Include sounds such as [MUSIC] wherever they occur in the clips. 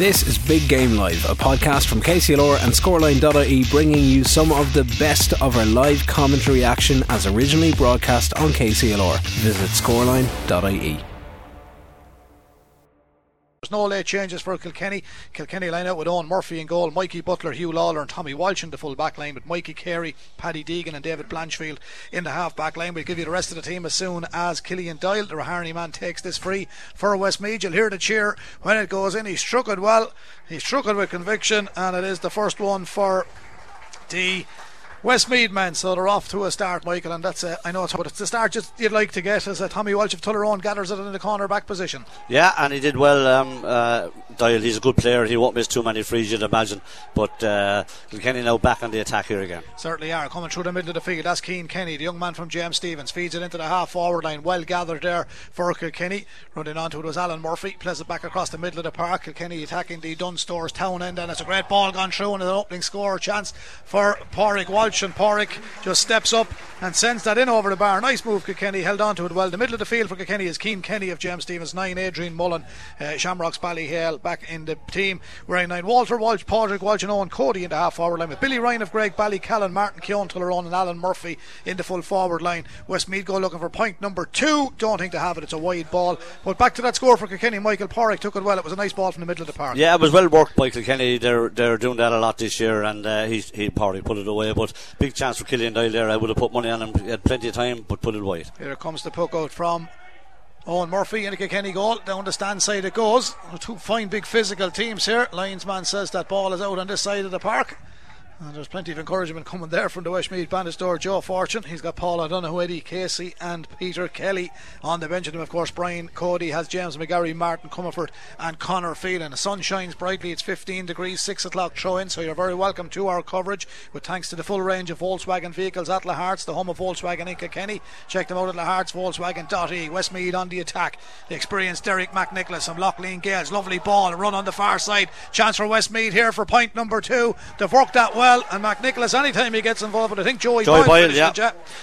This is Big Game Live, a podcast from KCLR and Scoreline.ie bringing you some of the best of our live commentary action as originally broadcast on KCLR. Visit Scoreline.ie. There's no late changes for Kilkenny. Kilkenny line out with Owen Murphy in goal, Mikey Butler, Hugh Lawler, and Tommy Walsh in the full back line with Mikey Carey, Paddy Deegan, and David Blanchfield in the half back line. We'll give you the rest of the team as soon as Killian Doyle, the Raharney man, takes this free for Westmeath. You'll hear the cheer when it goes in. He struck it well, he struck it with conviction, and it is the first one for the Westmeath men, so they're off to a start, Michael, and that's a, I know it's but it's the start just you'd like to get as a Tommy Walsh of Tullaroan gathers it in the corner back position. Yeah, and he did well. Um, uh, Doyle, he's a good player. He won't miss too many frees, you'd imagine. But uh, Kilkenny now back on the attack here again. Certainly are coming through the middle of the field. That's Cian Kenny, the young man from James Stephens, feeds it into the half forward line. Well gathered there for Kilkenny. Running onto it was Alan Murphy. Plays it back across the middle of the park. Kilkenny attacking the Dunstores town end, and it's a great ball gone through and an opening score chance for Pádraig Walsh and Pádraig just steps up and sends that in over the bar. Nice move, Kilkenny held on to it well. The middle of the field for Kilkenny is Cian Kenny of James Stephens, nine Adrian Mullen, uh, Shamrocks Ballyhale back in the team. Wearing nine Walter Walsh, Padraig Walsh, and Owen Cody in the half forward line with Billy Ryan of Greg Ballycallan, Martin Keoghan Tullaroan, and Alan Murphy in the full forward line. Westmeath go looking for point number two. Don't think to have it. It's a wide ball. But back to that score for Kilkenny. Michael Pádraig took it well. It was a nice ball from the middle of the park. Yeah, it was well worked by Kilkenny. They're they're doing that a lot this year, and uh, he he Pádraig put it away. But big chance for Killian Doyle there. I would have put money on him. He had plenty of time, but put it wide. Here comes the puck out from Owen Murphy in a Kilkenny goal. Down the stand side it goes. Two fine big physical teams here. Linesman says that ball is out on this side of the park. And there's plenty of encouragement coming there from the Westmeath Bandit store. Joe Fortune, he's got Paul O'Donoghue, Casey, and Peter Kelly on the bench. And of course, Brian Cody has James McGarry, Martin Comerford, and Connor Phelan. The sun shines brightly, it's 15 degrees, 6 o'clock throw in, so you're very welcome to our coverage. With thanks to the full range of Volkswagen vehicles at Lahart's, the home of Volkswagen in Kilkenny. Check them out at Lahart's, Volkswagen.e. Westmeath on the attack. The experienced Derek McNicholas and Lough Lene Gaels. Lovely ball, run on the far side. Chance for Westmeath here for point number two. They've worked that well and McNicholas anytime he gets involved but I think Joey, Joey Boyle, Boyle, yeah. it,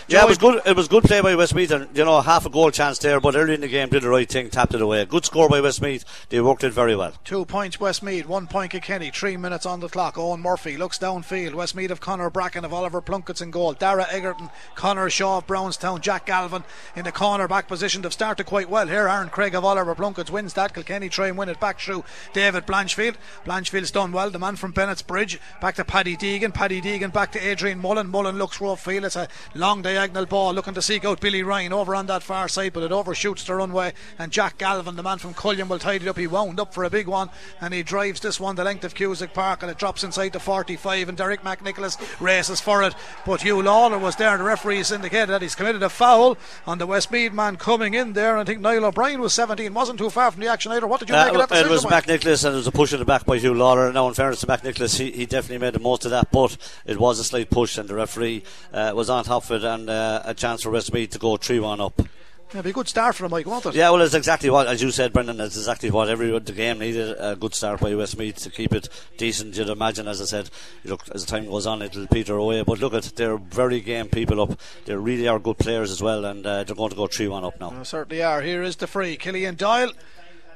yeah. It was good. It was good play by Westmeath, and you know half a goal chance there. But early in the game, did the right thing, tapped it away. Good score by Westmeath. They worked it very well. Two points Westmeath, one point Kilkenny, three minutes on the clock. Owen Murphy looks downfield. Westmeath of Connor Bracken of Oliver Plunkett's in goal. Dara Egerton, Connor Shaw of Brownstown, Jack Galvin in the corner back position. They've started quite well here. Aaron Craig of Oliver Plunkett's wins that. Kilkenny try and win it back through David Blanchfield. Blanchfield's done well. The man from Bennett's Bridge back to Paddy Deegan. Paddy Deegan back to Adrian Mullen. Mullen looks rough field. It's a long diagonal ball looking to seek out Billy Ryan over on that far side, but it overshoots the runway. And Jack Galvin, the man from Cullion, will tidy it up. He wound up for a big one and he drives this one the length of Cusack Park and it drops inside the 45. And Derek McNicholas races for it. But Hugh Lawler was there. The referees indicated that he's committed a foul on the Westmeath man coming in there. I think Niall O'Brien was 17, wasn't too far from the action either. What did you make of that Uh, it was? McNicholas and it was a push in the back by Hugh Lawler. Now, in fairness to McNicholas, he, he definitely made the most of that, but it was a slight push, and the referee uh, was on top of it, and uh, a chance for Westmeath to go 3 1 up. It'll be a good start for him, Mike, won't it? Yeah, well, it's exactly what, as you said, Brendan, it's exactly what every the game needed a good start by Westmeath to keep it decent. You'd imagine, as I said, look, as the time goes on, it'll peter away. But look, at they're very game people up. They really are good players as well, and uh, they're going to go 3 1 up now. They certainly are. Here is the free. Killian Doyle.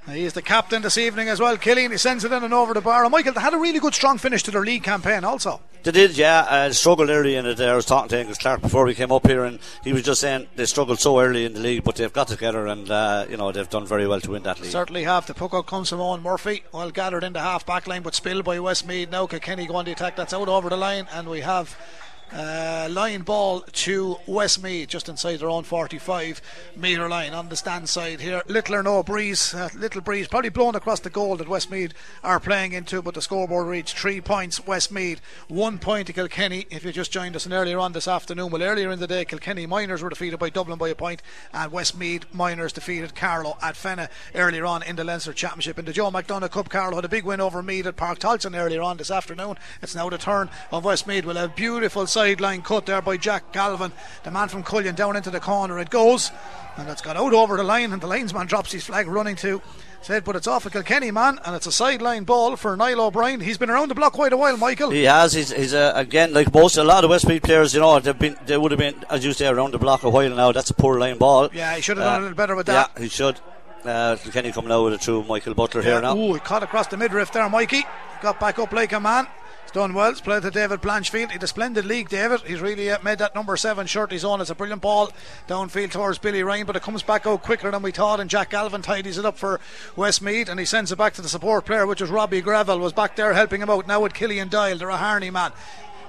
He is the captain this evening as well. Killian, he sends it in and over the bar. And Michael, they had a really good strong finish to their league campaign also. They did, yeah. Uh, struggled early in it. there. I was talking to Angus Clark before we came up here, and he was just saying they struggled so early in the league, but they've got together, and uh, you know they've done very well to win that league. Certainly have. The puck out comes from Owen Murphy. Well gathered in the half back line, but spilled by Westmeath. Now Kilkenny go on the attack. That's out over the line, and we have. Uh, line ball to Westmeath just inside their own 45 metre line on the stand side here. Little or no breeze, uh, little breeze, probably blown across the goal that Westmeath are playing into, but the scoreboard reads three points. Westmeath, one point to Kilkenny. If you just joined us and earlier on this afternoon, well, earlier in the day, Kilkenny Minors were defeated by Dublin by a point, and Westmeath Minors defeated Carlow at Fenna earlier on in the Leinster Championship. In the Joe McDonagh Cup, Carlow had a big win over Meath at Páirc Tailteann earlier on this afternoon. It's now the turn of Westmeath. We'll have beautiful sideline cut there by Jack Galvin, the man from Cullion, down into the corner. It goes, and it's got out over the line, and the linesman drops his flag running to. Said, but it's off a Kilkenny man, and it's a sideline ball for Niall O'Brien. He's been around the block quite a while, Michael. He has. He's, he's uh, again like most a lot of Westmeath players. You know, they've been they would have been as you say around the block a while now. That's a poor line ball. Yeah, he should have done a little better with that. Yeah, he should. Uh, Kenny coming out with a through Michael Butler here now. Ooh, he caught across the midriff there, Mikey. Got back up like a man. He's done well. Played to David Blanchfield. Had a splendid league, David. He's really uh, made that number seven shirt his own. It's a brilliant ball downfield towards Billy Ryan, but it comes back out quicker than we thought. And Jack Galvin tidies it up for Westmeath and he sends it back to the support player, which was Robbie Greville, was back there helping him out now with Killian Doyle, the Raharney man.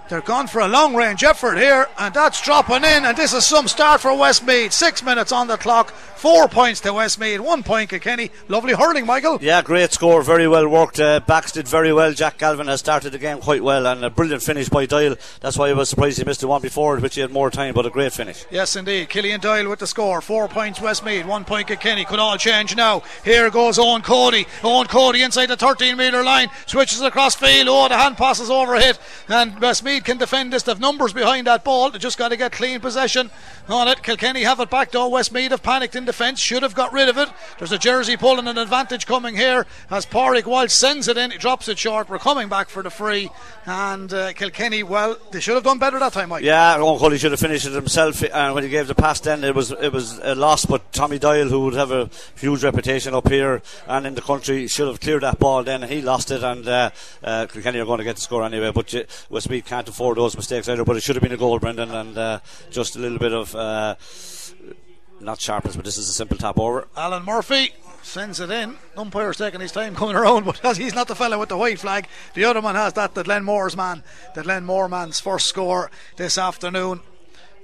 They're gone for a long range effort here, and that's dropping in. And this is some start for Westmeath. Six minutes on the clock, four points to Westmeath, one point Kilkenny. Lovely hurling, Michael. Yeah, great score, very well worked. Uh, backs did very well. Jack Galvin has started the game quite well, and a brilliant finish by Doyle. That's why I was surprised he missed the one before, which he had more time, but a great finish. Yes, indeed. Killian Doyle with the score. Four points Westmead, one point Kilkenny. Could all change now. Here goes Owen Cody. Owen Cody inside the 13 metre line, switches across field. Oh, the hand passes over hit, and Westmeath can defend this. They've numbers behind that ball. They just got to get clean possession on it. Kilkenny have it back though. Westmeath have panicked in defence. Should have got rid of it. There's a jersey pulling an advantage coming here as Pádraig Walsh sends it in. He drops it short. We're coming back for the free. And uh, Kilkenny, well, they should have done better that time, Mike. Yeah, Cody should have finished it himself. And when he gave the pass, then it was it was a loss. But Tommy Doyle, who would have a huge reputation up here and in the country, should have cleared that ball. Then he lost it, and uh, uh, Kilkenny are going to get the score anyway. But uh, Westmeath can't afford those mistakes either. But it should have been a goal, Brendan, and uh, just a little bit of uh, not sharpness, but this is a simple tap over. Alan Murphy sends it in. Umpire's taking his time coming around, [LAUGHS] but he's not the fella with the white flag. The other man has that, the Glenmore's man. The Glen Moore man's first score this afternoon.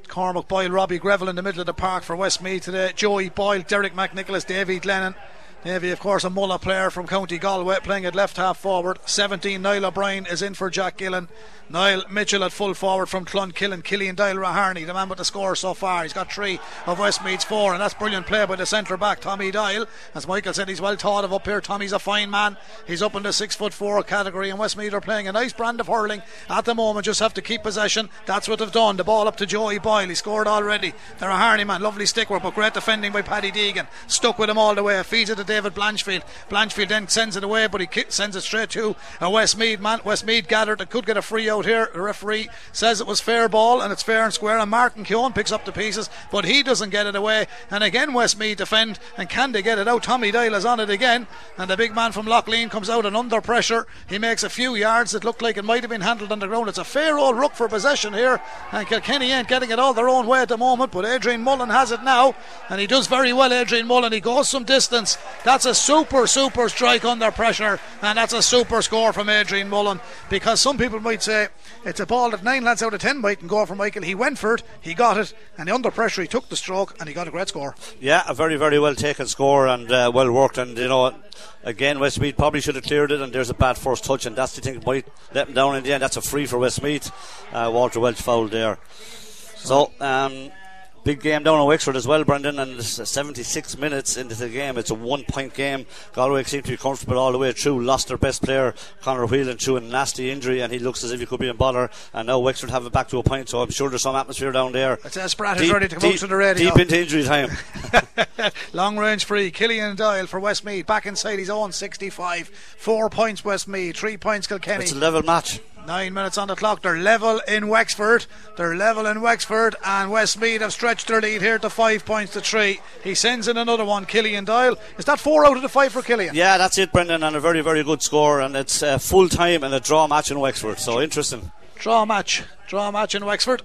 Cormac Boyle, Robbie Greville in the middle of the park for Westmeath today. Joey Boyle, Derek McNicholas, Davy Glennon. Davy, of course, a Mullagh player from County Galway, playing at left half forward. 17, Niall O'Brien is in for Jack Gillen. Niall Mitchell at full forward from Clonkillen. Killian Doyle Raharney, the man with the score so far. He's got three of Westmeath's four, and that's brilliant play by the centre back, Tommy Doyle. As Michael said, he's well thought of up here. Tommy's a fine man. He's up in the six foot four category, and Westmeath are playing a nice brand of hurling at the moment. Just have to keep possession. That's what they've done. The ball up to Joey Boyle. He scored already. They're a Harney man. Lovely stick work, but great defending by Paddy Deegan. Stuck with him all the way. Feeds it to David Blanchfield. Blanchfield then sends it away, but he sends it straight to a Westmeath man. Westmeath gathered. It could get a free out here. The referee says it was fair ball and it's fair and square. And Martin Keown picks up the pieces, but he doesn't get it away. And again, Westmeath defend. And can they get it out? Tommy Doyle is on it again. And the big man from Loughlin comes out and under pressure. He makes a few yards. It looked like it might have been handled on the ground. It's a fair old ruck for possession here. And Kilkenny ain't getting it all their own way at the moment, but Adrian Mullen has it now. And he does very well, Adrian Mullen. He goes some distance. That's a super, super strike under pressure. And that's a super score from Adrian Mullen. Because some people might say it's a ball that nine lads out of ten might go for Michael. He went for it, he got it, and under pressure he took the stroke and he got a great score. Yeah, a very, very well taken score and uh, well worked. And you know, again, Westmeath probably should have cleared it. And there's a bad first touch, and that's the thing might let them down in the end. That's a free for Westmeath. Uh, Walter Welch fouled there. So. Um, Big game down in Wexford as well, Brendan, and 76 minutes into the game. It's a one point game. Galway seem to be comfortable all the way through. Lost their best player, Conor Whelan, through a nasty injury, and he looks as if he could be in bother. And now Wexford have it back to a point, so I'm sure there's some atmosphere down there. It's Spratt is ready to come deep, to the radio. Deep into injury time. [LAUGHS] Long range free. Killian Doyle for Westmeath. Back inside his own 65. Four points Westmeath, three points Kilkenny. It's a level match. Nine minutes on the clock. They're level in Wexford. They're level in Wexford, and Westmeath have stretched their lead here to five points to three. He sends in another one, Killian Doyle. Is that four out of the five for Killian? Yeah, that's it, Brendan, and a very, very good score. And it's uh, full time and a draw match in Wexford. So interesting. Draw match. Draw match in Wexford.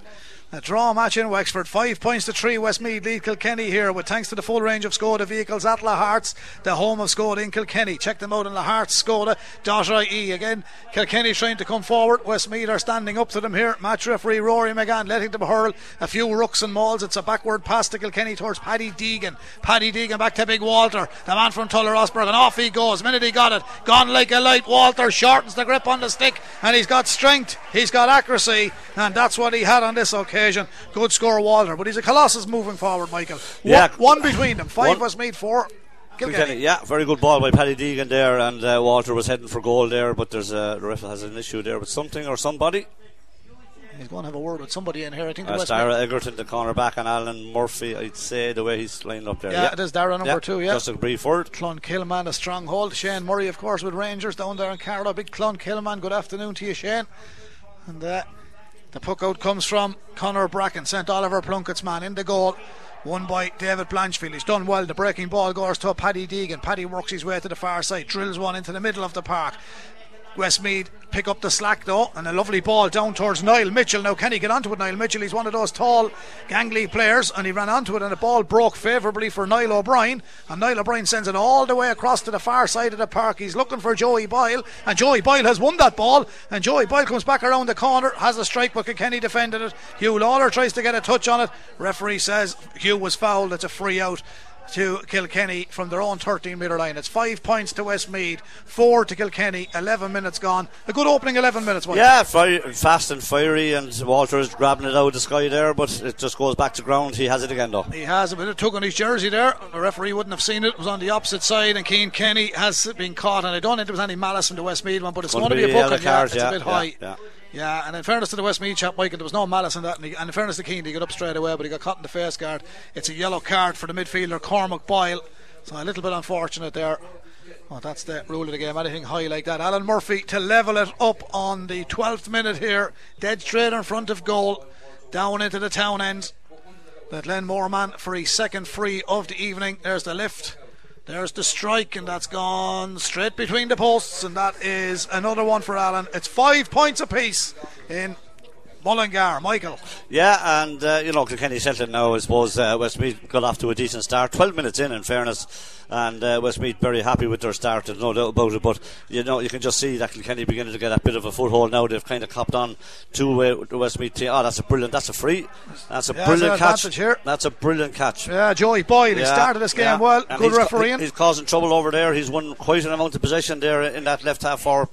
A draw match in Wexford. Five points to three. Westmeath lead Kilkenny here with thanks to the full range of Skoda vehicles at Lahart's, the home of Skoda in Kilkenny. Check them out in Lahart's Skoda.ie. Again, Kilkenny trying to come forward. Westmeath are standing up to them here. Match referee Rory McGann letting them hurl a few rooks and mauls. It's a backward pass to Kilkenny towards Paddy Deegan. Paddy Deegan back to Big Walter, the man from Tullogher Rosbercon, and off he goes. Minute he got it, gone like a light. Walter shortens the grip on the stick, and he's got strength, he's got accuracy, and that's what he had on this occasion. Good score, Walter, but he's a colossus moving forward, Michael. Yeah. One, one between them. Five One- Westmeath, four. Kilkenny. Yeah, very good ball by Paddy Deegan there, and uh, Walter was heading for goal there, but there's a the ref has an issue there with something or somebody. He's going to have a word with somebody in here. I think the Uh. Dara Egerton, the corner back, and Alan Murphy, I'd say, the way he's lined up there. Yeah, it is Dara number two, yeah. Just a brief word. Clonkilman, a stronghold. Shane Murray, of course, with Rangers down there in Carlow. Big Clonkilman, good afternoon to you, Shane. And uh, the puck out comes from Connor Bracken, St Oliver Plunkett's man in the goal. Won by David Blanchfield. He's done well. The breaking ball goes to Paddy Deegan. Paddy works his way to the far side, drills one into the middle of the park. Westmeath pick up the slack though, and a lovely ball down towards Niall Mitchell. Now, can he get onto it, Niall Mitchell? He's one of those tall, gangly players, and he ran onto it, and the ball broke favourably for Niall O'Brien. And Niall O'Brien sends it all the way across to the far side of the park. He's looking for Joey Boyle, and Joey Boyle has won that ball. And Joey Boyle comes back around the corner, has a strike, but Kenny defended it. Hugh Lawler tries to get a touch on it. Referee says Hugh was fouled. It's a free out to Kilkenny from their own 13 metre line. It's five points to Westmeath, four to Kilkenny, 11 minutes gone. A good opening 11 minutes, one. Yeah, fast and fiery, and Walter is grabbing it out of the sky there, but it just goes back to ground. He has it again, though. He has a bit of tug on his jersey there. The referee wouldn't have seen it. It was on the opposite side, and Cian Kenny has been caught. And I don't think there was any malice from the Westmeath one, but it's going to be, be a booking. Yeah, it's yeah, a bit yeah, high. Yeah. And in fairness to the Westmeath chap, Michael, there was no malice in that. And, he, and in fairness to Cian, he got up straight away, but he got caught in the face guard. It's a yellow card for the midfielder, Cormac Boyle. So a little bit unfortunate there. Well, that's the rule of the game. Anything high like that. Alan Murphy to level it up on the 12th minute here. Dead straight in front of goal. Down into the town end. That Len Moorman for his second free of the evening. There's the lift. There's the strike, and that's gone straight between the posts, and that is another one for Alan. It's five points apiece in Mullingar, Michael. Yeah, and uh, you know, Kilkenny Celtic now, I suppose uh, Westmeath got off to a decent start. 12 minutes in, in fairness, and uh, Westmeath very happy with their start, there's no doubt about it. But you know, you can just see that Kilkenny beginning to get a bit of a foothold now. They've kind of copped on to uh, the Westmeath team. Oh, that's a brilliant, that's a free, that's a yeah, brilliant catch. Here. That's a brilliant catch. Yeah, Joey Boyle, yeah, he started this game yeah. well, and good refereeing. He's causing trouble over there. He's won quite an amount of possession there in that left half forward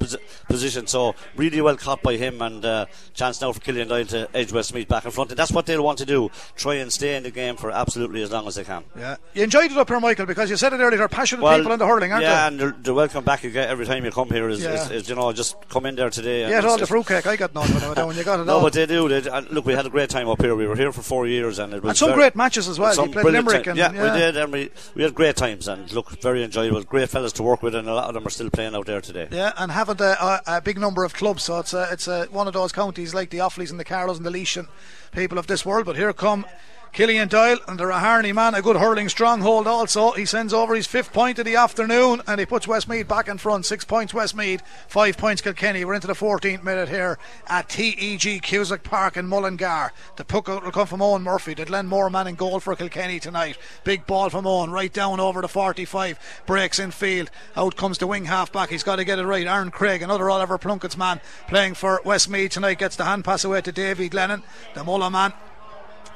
position. So really well caught by him, and uh, chance now for Killian Doyle to edge Westmeath back in front. And that's what they'll want to do. Try and stay in the game for absolutely as long as they can. Yeah. You enjoyed it up here, Michael, because you said it earlier, they're passionate well, people in the hurling, aren't yeah, they? Yeah, and the, the welcome back you get every time you come here is, yeah. is, is you know, just come in there today. Yeah, all the fruitcake. I got none when you got it No, all. but they do. They, uh, look, we had a great time up here. We were here for four years and it was. And some great matches as well. Some played Limerick. And, yeah, yeah, we did. And we, we had great times and look, very enjoyable. Great fellas to work with, and a lot of them are still playing out there today. Yeah, and having a, a, a big number of clubs, so it's, a, it's a, one of those counties like the Offaly's and the Carlows and the Laois and people of this world. But here come Killian Doyle and the Raharney man, a good hurling stronghold also. He sends over his fifth point of the afternoon and he puts Westmeath back in front. Six points Westmeath, five points Kilkenny. We're into the 14th minute here at TEG Cusack Park in Mullingar. The puck out will come from Owen Murphy. The Glenmore man in goal for Kilkenny tonight. Big ball from Owen, right down over the 45. Breaks in field. Out comes the wing half back. He's got to get it right. Aaron Craig, another Oliver Plunkett's man, playing for Westmead tonight, gets the hand pass away to Davy Glennon. The Mullagh man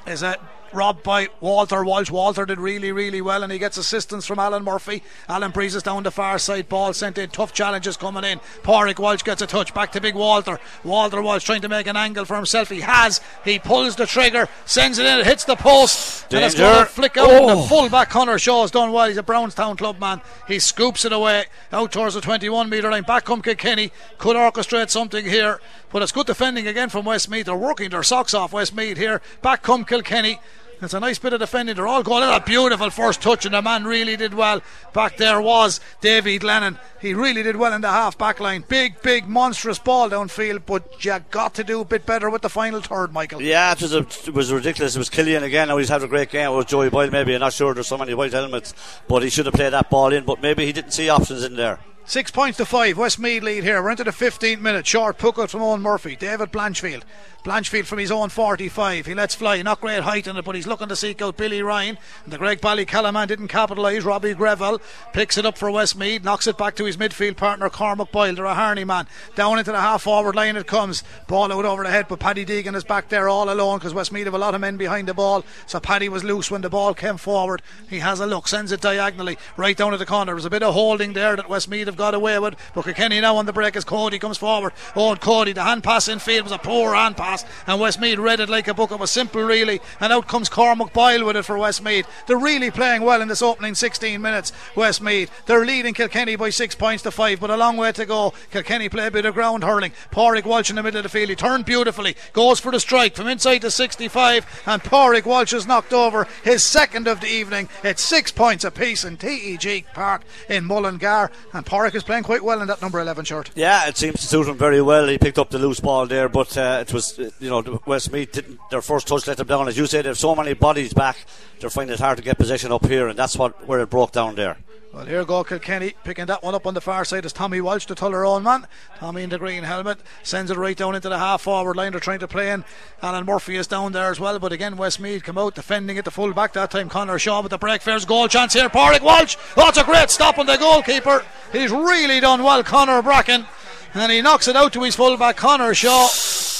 is a robbed by Walter Walsh. Walter did really, really well, and he gets assistance from Alan Murphy. Alan breezes down the far side, ball sent in, tough challenges coming in. Pádraig Walsh gets a touch, back to big Walter. Walter Walsh trying to make an angle for himself. He has, he pulls the trigger, sends it in, it hits the post, Danger. and it's going to flick out. Oh. The full back Connor Shaw has done well. He's a Brownstown club man. He scoops it away out towards the 21 metre line. Back come Kilkenny, could orchestrate something here, but it's good defending again from Westmeath. They're working their socks off Westmeath here. Back come Kilkenny. It's a nice bit of defending. They're all going. A beautiful first touch, and the man really did well. Back there was David Lennon. He really did well in the half back line. Big, big, monstrous ball downfield, but you got to do a bit better with the final third, Michael. Yeah, it was, a, it was ridiculous. It was Killian again. Now he's had a great game. It was Joey Boyle, maybe. I'm not sure there's so many white helmets, but he should have played that ball in, but maybe he didn't see options in there. Six points to five. Westmeath lead here. We're into the 15th minute. Short puck out from Owen Murphy. David Blanchfield. Blanchfield from his own 45. He lets fly. Not great height in it, but he's looking to seek out Billy Ryan. And the Greg Ballycalaman didn't capitalise. Robbie Greville picks it up for Westmeath. Knocks it back to his midfield partner, Cormac Boyle. They're a Harney man. Down into the half forward line it comes. Ball out over the head, but Paddy Deegan is back there all alone because Westmeath have a lot of men behind the ball. So Paddy was loose when the ball came forward. He has a look, sends it diagonally right down to the corner. There's a bit of holding there that Westmeath have got away with. But Kenny now on the break as Cody comes forward. And Cody, the hand pass in field was a poor hand pass, and Westmeath read it like a book. It was simple, really. And out comes Cormac Boyle with it for Westmeath. They're really playing well in this opening 16 minutes. Westmeath. They're leading Kilkenny by six points to five, but a long way to go. Kilkenny play a bit of ground hurling. Pádraig Walsh in the middle of the field. He turned beautifully. Goes for the strike from inside the 65, and Pádraig Walsh is knocked over his second of the evening. It's six points apiece in TEG Park in Mullingar, and Pádraig Is playing quite well in that number 11 shirt. Yeah, it seems to suit him very well. He picked up the loose ball there, but uh, it was, you know, Westmeath didn't, their first touch let them down. As you said, they have so many bodies back, they're finding it hard to get possession up here, and that's what where it broke down there. Well, here go Kilkenny picking that one up on the far side is Tommy Walsh, the Tullaroan man. Tommy in the green helmet sends it right down into the half forward line. They're trying to play in. Alan Murphy is down there as well, but again, Westmeath come out defending at the full back that time. Connor Shaw with the break. Fair's goal chance here. Pádraig Walsh. Oh, it's a great stop on the goalkeeper. He's really done well, Connor Bracken. And he knocks it out to his full back, Connor Shaw.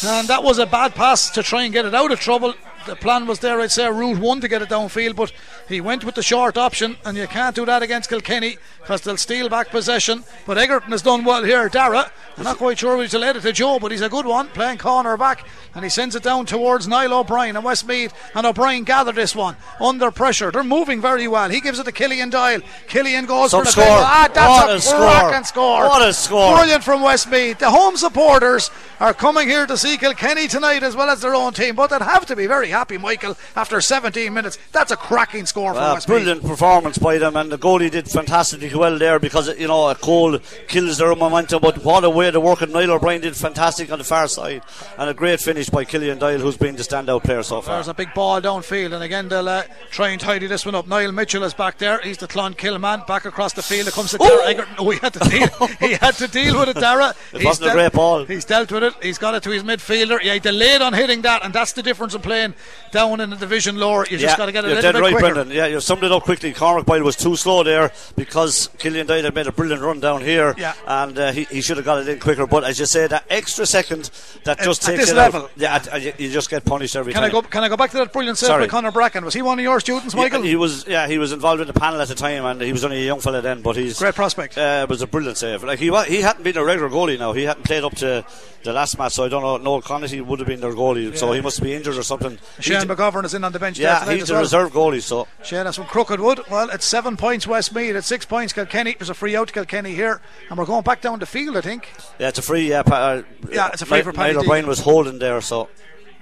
And that was a bad pass to try and get it out of trouble the plan was there, I'd say, route one to get it downfield, but he went with the short option, and you can't do that against Kilkenny because they'll steal back possession. But Egerton has done well here. Dara, I'm not quite sure he's let it to Joe, but he's a good one, playing corner back, and he sends it down towards Niall O'Brien and Westmeath, and O'Brien gathered this one under pressure. They're moving very well. He gives it to Killian Doyle. Killian goes Some for the score. Ah, that's What a, a score. cracking score. What a score. Brilliant from Westmeath. The home supporters are coming here to see Kilkenny tonight as well as their own team, but they'd have to be very happy, Michael, after 17 minutes. That's a cracking score for Uh, Westmeath. brilliant performance by them, and the goalie did fantastically well there because you know a goal kills their momentum. But what a way to work it! Niall O'Brien did fantastic on the far side, and a great finish by Killian Doyle, who's been the standout player so far. There's a big ball downfield, and again they'll uh, try and tidy this one up. Niall Mitchell is back there. He's the Clonkill man. Back across the field. It comes to Dara Egerton. Oh, he had to deal. [LAUGHS] he had to deal with it, Dara. It wasn't a great ball. He's dealt with it. He's got it to his midfielder. Yeah, he delayed on hitting that, and that's the difference in playing down in the division lower. You just got to get a you're little dead bit right, quicker. Brendan. Yeah, you summed it up quickly. Cormac Boyle was too slow there because Killian had made a brilliant run down here, Yeah. and uh, he, he should have got it in quicker. But as you say, that extra second that just at takes this it level. out. Yeah, at- uh, you, you just get punished every Can time. I go? Can I go back to that brilliant save by Conor Bracken? Was he one of your students, Michael? Yeah, he was. Yeah, he was involved in the panel at the time, and he was only a young fella then. But he's Great prospect. Uh, it was a brilliant save. Like he wa- he hadn't been a regular goalie now. He hadn't played up to the last match, so I don't know. Noel Connaughty would have been their goalie, so he must be injured or something. Shane McGovern is in on the bench yeah, he's the well. reserve goalie. So Shane, that's from Crookedwood. Well, it's seven points Westmead. It's six points Kilkenny. There's a free out to Kilkenny here, and we're going back down the field. I think. yeah, it's a free. Yeah, pa- uh, Yeah, it's a free for Paddy O'Brien was holding there, so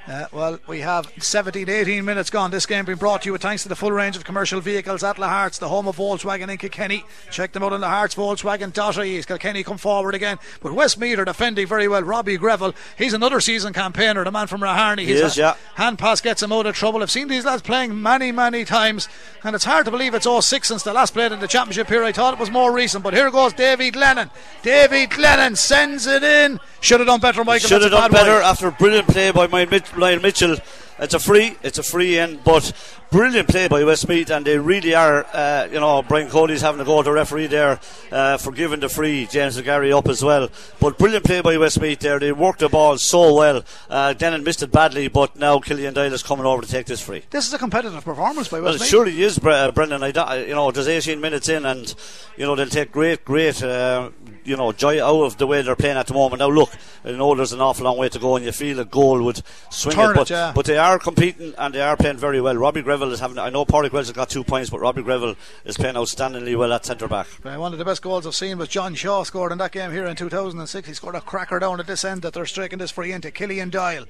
Uh, well, we have 17, 18 minutes gone. This game being brought to you with thanks to the full range of commercial vehicles at Lahart's, the home of Volkswagen in Kilkenny. Check them out on Lahart's Volkswagen.ie. Kilkenny come forward again. But Westmeath are defending very well. Robbie Greville, he's another season campaigner, the man from Raharney. He's is, a- yeah. Hand pass gets him out of trouble. I've seen these lads playing many, many times, and it's hard to believe it's 06 since the last played in the championship here. I thought it was more recent, but here goes David Lennon. David Lennon sends it in. Should have done better, Michael. should have done better one. after a brilliant play by my Mitch, Niall Mitchell. It's a free, it's a free in, but brilliant play by Westmeath, and they really are. Uh, you know, Brian Cody's having to go to the referee there uh, for giving the free. James Gary up as well, but brilliant play by Westmeath there. They worked the ball so well. Uh, Denon missed it badly, but now Killian Doyle is coming over to take this free. This is a competitive performance by Well, it Westmeath. surely is, uh, Brendan. I, you know, there's 18 minutes in, and you know they'll take great, great, uh, you know, joy out of the way they're playing at the moment. Now, look, I know there's an awful long way to go, and you feel a goal would swing Turn it, it, but yeah. but they are competing and they are playing very well. Robbie Greville is having. I know Pádraig Wells has got two points, but Robbie Greville is playing outstandingly well at centre back. One of the best goals I've seen was John Shaw scored in that game here in 2006. He scored a cracker down at this end that they're striking this free into Killian Doyle.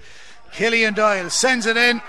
Killian Doyle sends it in.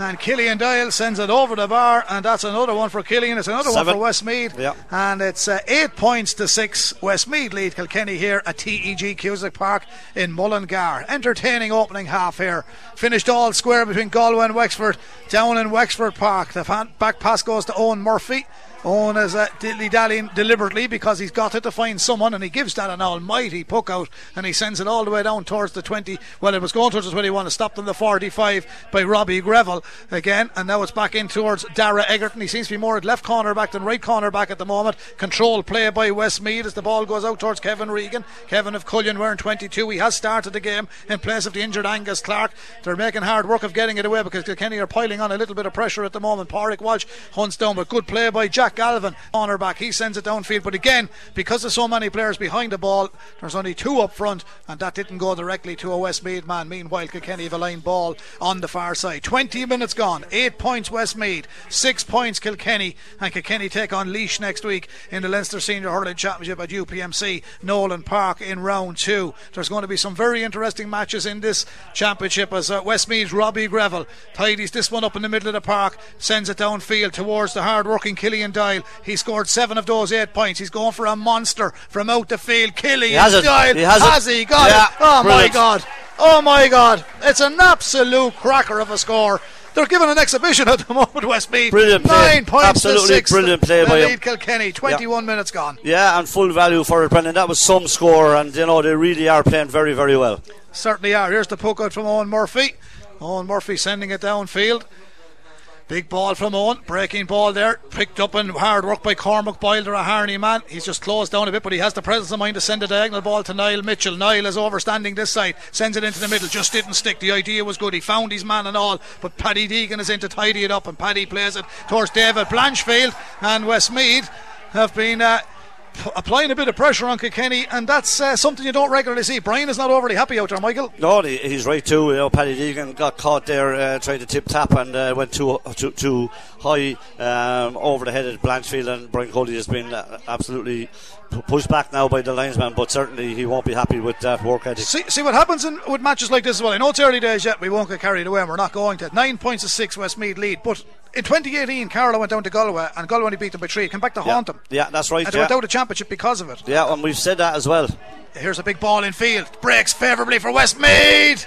And Killian Doyle sends it over the bar, and that's another one for Killian. It's another Seven. one for Westmeath. Yeah. And it's uh, eight points to six. Westmeath lead Kilkenny here at TEG Cusack Park in Mullingar. Entertaining opening half here. Finished all square between Galway and Wexford. Down in Wexford Park. The fan- back pass goes to Owen Murphy. Owen is uh, dilly dallying deliberately because he's got it to find someone and he gives that an almighty puck out and he sends it all the way down towards the 20. Well, it was going towards the 21. It stopped on the 45 by Robbie Greville again and now it's back in towards Dara Egerton. He seems to be more at left corner back than right corner back at the moment. Control play by Westmeath as the ball goes out towards Kevin Regan. Kevin of Cullion wearing 22. He has started the game in place of the injured Angus Clark. They're making hard work of getting it away because Kilkenny are piling on a little bit of pressure at the moment. Pádraig Walsh hunts down, but good play by Jack Galvin. Corner back, he sends it downfield. But again, because there's so many players behind the ball, there's only two up front, and that didn't go directly to a Westmeath man. Meanwhile, Kilkenny have a line ball on the far side. 20 minutes gone, 8 points Westmeath, 6 points Kilkenny, and Kilkenny take on Laois next week in the Leinster Senior Hurling Championship at UPMC Nolan Park in round two. There's going to be some very interesting matches in this championship as uh, Westmead's Robbie Greville tidies this one up in the middle of the park, sends it downfield towards the hard working Killian Doyle. He scored seven of those eight points. He's going for a monster from out the field. Killian has it. Doyle. He has it. he got Yeah, it? Oh brilliant. my God. Oh my God. It's an absolute cracker of a score. They're giving an exhibition at the moment, Westmeath. Brilliant play. Nine points Absolutely to six. brilliant play by him. Kilkenny. 21 minutes gone. Yeah, and full value for it, Brendan. That was some score, and you know they really are playing very, very well. Certainly are. Here's the poke out from Owen Murphy. Owen Murphy sending it downfield. Big ball from Owen, breaking ball there, picked up and hard work by Cormac Boyle, a Harney man. He's just closed down a bit, but he has the presence of mind to send a diagonal ball to Niall Mitchell. Niall is overstanding this side, sends it into the middle, just didn't stick. The idea was good, he found his man and all, but Paddy Deegan is in to tidy it up, and Paddy plays it towards David Blanchfield, and Westmeath have been. Uh, Applying a bit of pressure on Kilkenny, and that's uh, something you don't regularly see. Brian is not overly happy out there, Michael. No, he's right too. You know, Paddy Deegan got caught there, uh, tried to tip tap and uh, went too too, too high um, over the head of Blanchfield, and Brian Cody has been uh, absolutely pushed back now by the linesman. But certainly he won't be happy with that work ethic. See, see what happens in, with matches like this as well. I know it's early days yet. We won't get carried away, and we're not going to. Nine points to six, Westmeath lead. But in 2018, Carlow went down to Galway, and Galway only beat them by three. Came back to Yeah, haunt them, yeah, that's right. and they Yeah. went out of championship because of it. yeah, and we've said that as well. Here's a big ball in field. Breaks favourably for Westmeath.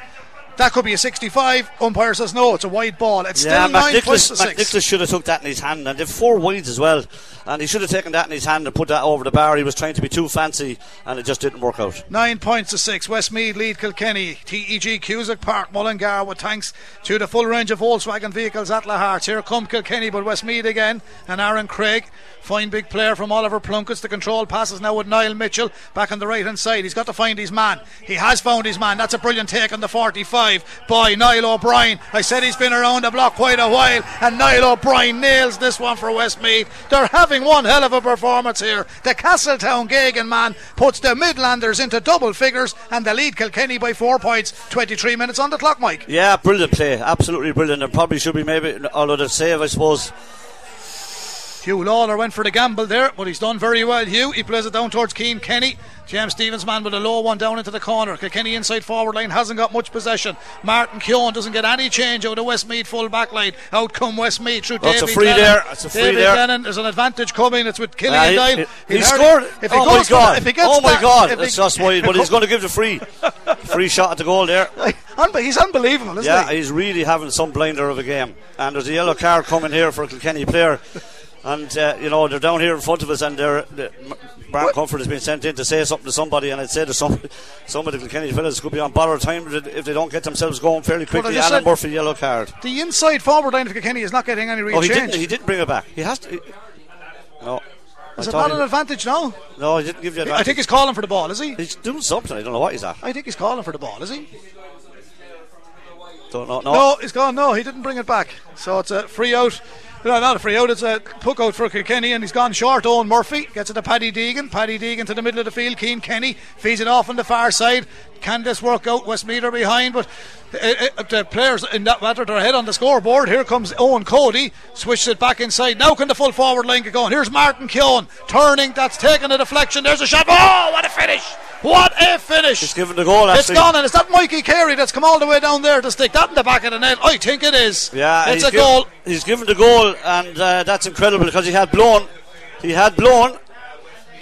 That could be a 65. Umpire says no. It's a wide ball. It's Yeah, still nine points to six. McNicholas should have took that in his hand, and they've four wides as well. And he should have taken that in his hand and put that over the bar. He was trying to be too fancy, and it just didn't work out. Nine points to six. Westmeath lead Kilkenny. TEG Cusack Park Mullingar with thanks to the full range of Volkswagen vehicles at Lahart's. Here come Kilkenny, but Westmeath again. And Aaron Craig. Fine big player from Oliver Plunkett's. The control passes now with Niall Mitchell back on the right hand side. He's got to find his man. He has found his man. That's a brilliant take on the 45 by Niall O'Brien. I said he's been around the block quite a while, and Niall O'Brien nails this one for Westmeath. They're having one hell of a performance here. The Castletown Geoghegan man puts the Midlanders into double figures, and they lead Kilkenny by four points. 23 minutes on the clock, Mike. Yeah, brilliant play, absolutely brilliant. And probably should be maybe, although the save, I suppose. Hugh Lawler went for the gamble there, but he's done very well. Hugh, he plays it down towards Cian Kenny. James Stephens man with a low one down into the corner. Kenny inside forward line hasn't got much possession. Martin Keown doesn't get any change out of Westmeath full back line. Out come Westmeath through That's a David free Lennon. there. That's a free David there. Lennon, there's an advantage coming. It's with Killian Ah, he, Doyle. he- he scored. If he oh goes my god! if he gets oh my that- god! That's just wide, but he's going to give the free, free shot at the goal there. [LAUGHS] He's unbelievable, isn't Yeah, he? he's really having some blinder of a game. And there's a yellow card coming here for a Kilkenny player. And, uh, you know, they're down here in front of us, and they're, the, Brian Comfort has been sent in to say something to somebody, and I'd say to some, some of the Kilkenny fellas could be on borrowed time if they don't get themselves going fairly quickly. just Alan Murphy, yellow card. The inside forward line of Kilkenny is not getting any real Oh, he change. didn't, he didn't bring it back. He has to. No. I is it not an advantage now? no, he didn't give you I think he's calling for the ball, is he? He's doing something. I don't know what he's at. I think he's calling for the ball, is he? Don't know. No. No, he's gone. No, he didn't bring it back. So it's a free out. No, not a free out. It's a puck out for Kilkenny, and he's gone short. Owen Murphy gets it to Paddy Deegan. Paddy Deegan to the middle of the field. Cian Kenny feeds it off on the far side. Can this work out? Westmeath are behind, but uh, uh, the players in that matter are ahead on the scoreboard. Here comes Owen Cody, switches it back inside. Now can the full forward line get going? Here's Martin Keown turning. That's taking a deflection. There's a shot. Oh, what a finish! What a finish! He's given the goal. It's gone, and is that Mikey Carey that's come all the way down there to stick that in the back of the net? I think it is. Yeah, it's a given- goal. He's given the goal, and uh, that's incredible because he had blown. He had blown.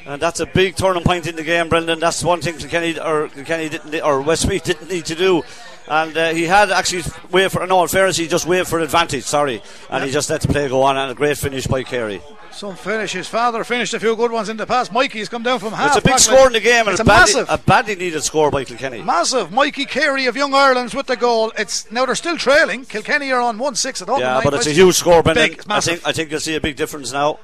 And that's a big turning point in the game, Brendan. That's one thing Kenny or Kenny didn't or Westmead didn't need to do. And uh, he had actually wait for no. In fairness, he just waited for advantage. Sorry, and he just let the play go on. And a great finish by Carey. Some finish. His father finished a few good ones in the past. Mikey's come down from half. It's a big back score in the game, and It's a, badly, massive, a badly needed score by Kilkenny. massive. Mikey Carey of Young Ireland's with the goal. It's now they're still trailing. Kilkenny are on one six at home. Yeah, but it's a huge score. Big, I think I think you'll see a big difference now.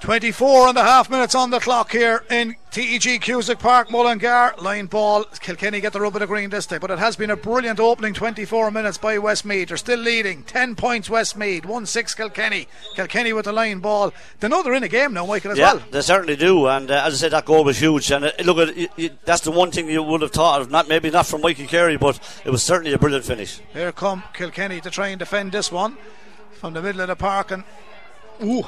24 and a half minutes on the clock here in TEG Cusack Park, Mullingar. Line ball. Kilkenny get the rub of the green this day, but it has been a brilliant opening 24 minutes by Westmead. They're still leading. 10 points Westmead, 1 6 Kilkenny. Kilkenny with the line ball. They know they're in a game now, Michael, as Yeah, well. they certainly do. And uh, as I said, that goal was huge. And uh, look, at it, it, that's the one thing you would have thought of. Not maybe not from Mikey Carey, but it was certainly a brilliant finish. Here come Kilkenny to try and defend this one from the middle of the park. And ooh,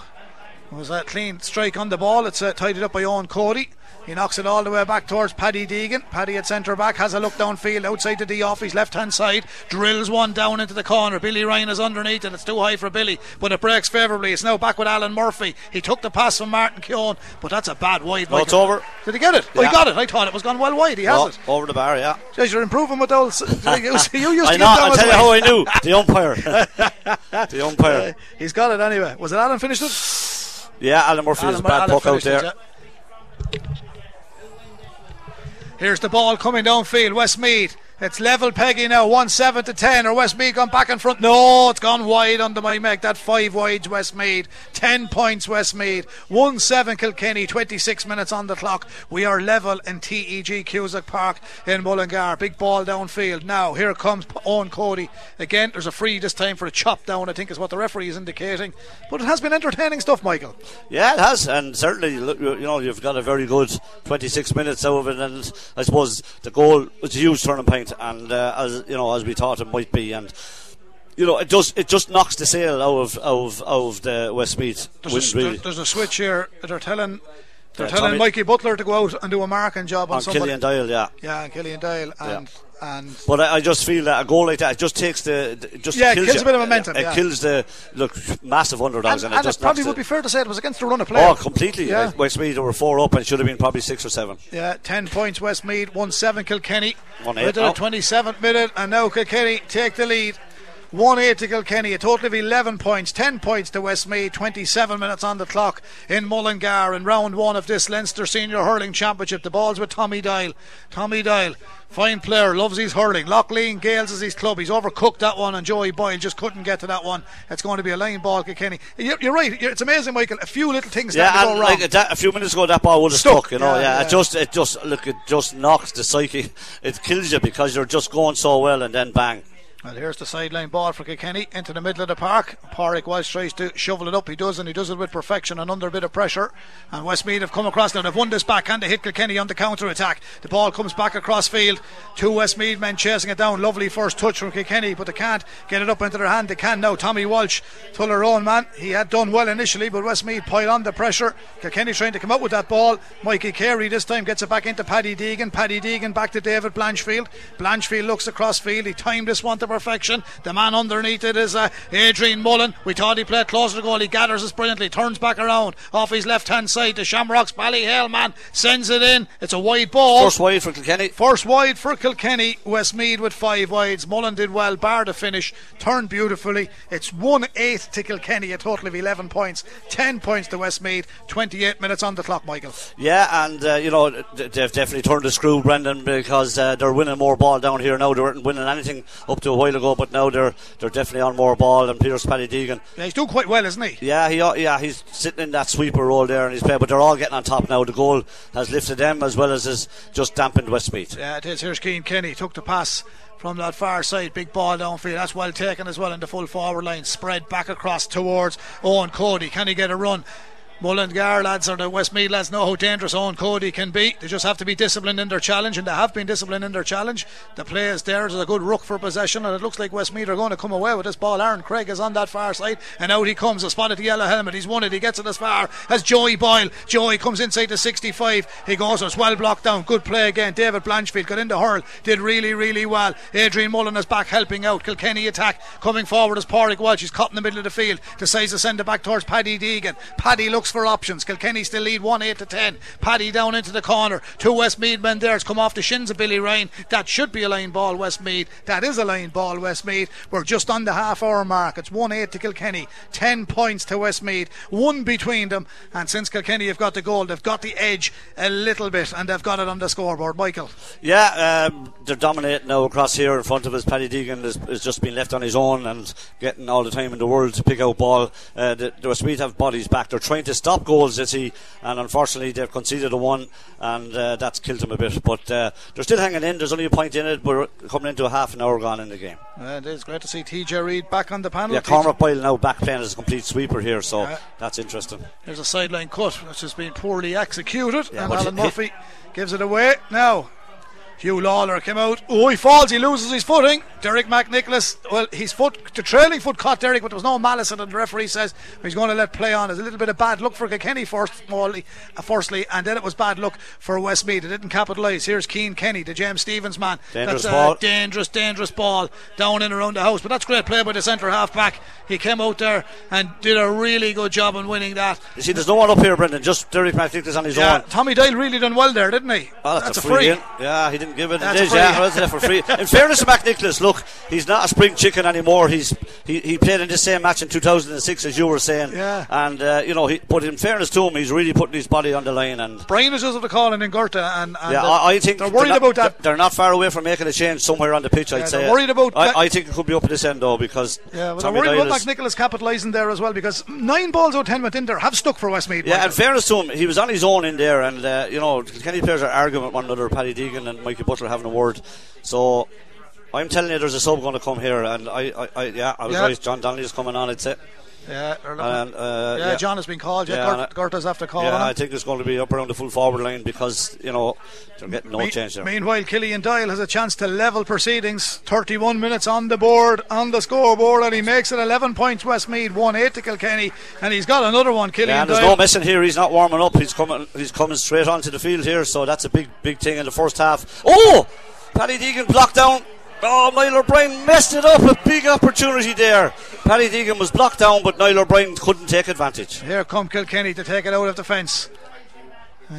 it was a clean strike on the ball. It's uh, tidied up by Owen Cody. He knocks it all the way back towards Paddy Deegan. Paddy at centre back has a look downfield outside the D off his left hand side. Drills one down into the corner. Billy Ryan is underneath and it's too high for Billy, but it breaks favourably. It's now back with Alan Murphy. He took the pass from Martin Keown, but that's a bad wide. It's over. Did he get it? Oh, he got it. I thought it was gone well wide. He has Oh, it. over the bar, yeah. You're improving with those. [LAUGHS] you used to I know. I'll tell you how I knew. The umpire. [LAUGHS] the umpire. He's got it anyway. Was it Alan finished it? Yeah, Alan Murphy is a bad Alan puck out it, there. Here's the ball coming downfield. Westmeath. It's level Peggy now, 1 7 to 10. Or Westmeath gone back in front? No, it's gone wide under my meg. That 5 wides Westmeath. 10 points Westmeath. 1 7 Kilkenny, 26 minutes on the clock. We are level in TEG Cusack Park in Mullingar. Big ball downfield. Now, here comes Owen Cody. Again, there's a free this time for a chop down, I think is what the referee is indicating. But it has been entertaining stuff, Michael. Yeah, it has, and certainly, you know, you've got a very good 26 minutes out of it, and I suppose the goal was a huge turning point, and uh, as you know, as we thought it might be, and you know, it just it just knocks the sail out of out of, out of the Westmeath There's, a, really. there's a switch here. They're telling they're Yeah, telling Tommy- Mikey Butler to go out and do a marking job on, on somebody. Killian Doyle, yeah. Yeah, and Killian Doyle and and But I, I just feel that a goal like that it just takes the, just Yeah, kills, kills you. a bit of momentum, It yeah. kills the look massive underdogs, and, and, and it it probably would be fair to say it was against the run of play. Oh, completely. Yeah. Westmeath were four up and should have been probably six or seven. Yeah, 10 points Westmeath, 1 7 Kilkenny. One eight at the 27th minute, and now Kilkenny take the lead. 1 8 to Kilkenny, a total of 11 points, 10 points to Westmeath, 27 minutes on the clock in Mullingar in round one of this Leinster Senior Hurling Championship. The ball's with Tommy Doyle. Tommy Doyle, fine player, loves his hurling. Lough Lene Gaels is his club. He's overcooked that one, and Joey Boyle just couldn't get to that one. It's going to be a line ball, Kilkenny. You're, you're right, you're- it's amazing, Michael. A few little things Yeah, that go and wrong. like that, a few minutes ago, that ball would have Stuck, stuck. You know, yeah, yeah, yeah. It just, it just look, it just knocks the psyche. It kills you because you're just going so well, and then bang. Well, here's the sideline ball for Kilkenny into the middle of the park. Pádraig Walsh tries to shovel it up. He does, and he does it with perfection and under a bit of pressure. And Westmeath have come across now. They've won this back and they hit Kilkenny on the counter attack. The ball comes back across field. Two Westmeath men chasing it down. Lovely first touch from Kilkenny, but they can't get it up into their hand. They can now. Tommy Walsh, Tullaroan man. He had done well initially, but Westmeath pile on the pressure. Kilkenny trying to come out with that ball. Mikey Carey this time gets it back into Paddy Deegan. Paddy Deegan back to David Blanchfield. Blanchfield looks across field. He timed this one to perfection. The man underneath it is uh, Adrian Mullen. We thought he played closer to goal. He gathers us brilliantly. Turns back around off his left hand side to Shamrocks. Ballyhale man sends it in. It's a wide ball. First wide for Kilkenny. First wide for Kilkenny, Westmeath with five wides. Mullen did well, bar the finish, turned beautifully. It's 1 8 to Kilkenny, a total of 11 points. 10 points to Westmeath, 28 minutes on the clock, Michael. Yeah, and uh, you know they've definitely turned the screw, Brendan, because uh, they're winning more ball down here now. They weren't winning anything up to a while ago, but now they're they're definitely on more ball. And Peter Paddy Deegan, Yeah, he's doing quite well, isn't he? yeah, he uh, yeah he's sitting in that sweeper role there, and he's playing. But they're all getting on top now. The goal has lifted them as well as has just dampened Westmeath. Yeah, it is. Here's Cian Kenny. Took the pass from that far side. Big ball downfield. That's well taken as well in the full forward line. Spread back across towards Owen Cody. Can he get a run? Mullingar lads or the Westmeath lads know how dangerous Owen Cody can be. They just have to be disciplined in their challenge, and they have been disciplined in their challenge. The play is there. There's a good ruck for possession, and it looks like Westmeath are going to come away with this ball. Aaron Craig is on that far side, and out he comes. A spot at the yellow helmet. He's won it. He gets it as far as Joey Boyle. Joey comes inside the 65. He goes. It's well blocked down. Good play again. David Blanchfield got into hurl. Did really, really well. Adrian Mullen is back helping out. Kilkenny attack coming forward as Pádraig Walsh. He's caught in the middle of the field. Decides to send it back towards Paddy Deegan. Paddy looks for options. Kilkenny still lead 1 8 to 10. Paddy down into the corner. Two Westmeath men there. It's come off the shins of Billy Ryan. That should be a line ball, Westmeath. That is a line ball, Westmeath. We're just on the half hour mark. It's 1 8 to Kilkenny. 10 points to Westmeath. One between them. And since Kilkenny have got the goal, they've got the edge a little bit and they've got it on the scoreboard. Michael. Yeah, um, they're dominating now across here in front of us. Paddy Deegan has, has just been left on his own and getting all the time in the world to pick out ball. Uh, the, the Westmeath have bodies back. They're trying to stop goals, you see, and unfortunately they've conceded a one, and uh, that's killed them a bit. But uh, they're still hanging in. There's only a point in it. We're coming into a half an hour gone in the game. It is great to see TJ Reid back on the panel. Yeah, Cormac Boyle now back playing as a complete sweeper here, so Yeah. that's interesting. There's a sideline cut which has been poorly executed, Yeah, and Alan Murphy gives it away. Now, Hugh Lawler came out. Oh, he falls. He loses his footing. Derek McNicholas. Well, his foot, the trailing foot caught Derek, but there was no malice in it. The referee says he's going to let play on. It's a little bit of bad luck for Kilkenny first, morally, uh, firstly, and then it was bad luck for Westmeath. They didn't capitalise. Here's Cian Kenny, the James Stephens man. Dangerous that's ball. a dangerous, dangerous ball down in around the house. But that's great play by the centre half back. He came out there and did a really good job in winning that. You see, there's no one up here, Brendan. Just Derek McNicholas on his Yeah, own. Tommy Doyle really done well there, didn't he? Oh, that's, that's a free. free. Yeah, he didn't give it. A is, free. yeah, that's it for free. In fairness to McNicholas, look, he's not a spring chicken anymore. He's he, he played in the same match in 2006 as you were saying. Yeah. And uh, you know, he, but in fairness to him, he's really putting his body on the line. And Brian is just of the calling in Gorta, and, and yeah, uh, I, I think they're worried not, about that. They're not far away from making a change somewhere on the pitch. I'd say. worried about that- I, I think it could be up at this end though because Yeah, well, they're worried Doyle about is- McNicholas capitalising there as well because nine balls out of ten went in there have stuck for Westmeath. Yeah, in fairness to him, he was on his own in there, and uh, you know, Kenny players are arguing with one another. Paddy Deegan and Mikey Butler having a word. So I'm telling you, there's a sub going to come here, and I, I, I yeah, I was Yeah. right. John Donnelly is coming on. I'd say. Yeah, And, uh, yeah, John has been called. Yeah, Yeah, and I- Gorta's after calling Yeah. I think it's going to be up around the full forward line because you know they're getting no Me- change there. Meanwhile, Killian Doyle has a chance to level proceedings. 31 minutes on the board, on the scoreboard, and he makes it 11 points. Westmeath 1 8 to Kilkenny, and he's got another one. Killian Yeah, and there's no missing here. He's not warming up. He's coming. He's coming straight onto the field here. So that's a big, big thing in the first half. Oh, Paddy Deegan blocked down. Oh, Niall O'Brien messed it up. A big opportunity there. Paddy Deegan was blocked down, but Niall O'Brien couldn't take advantage. Here come Kilkenny to take it out of the fence.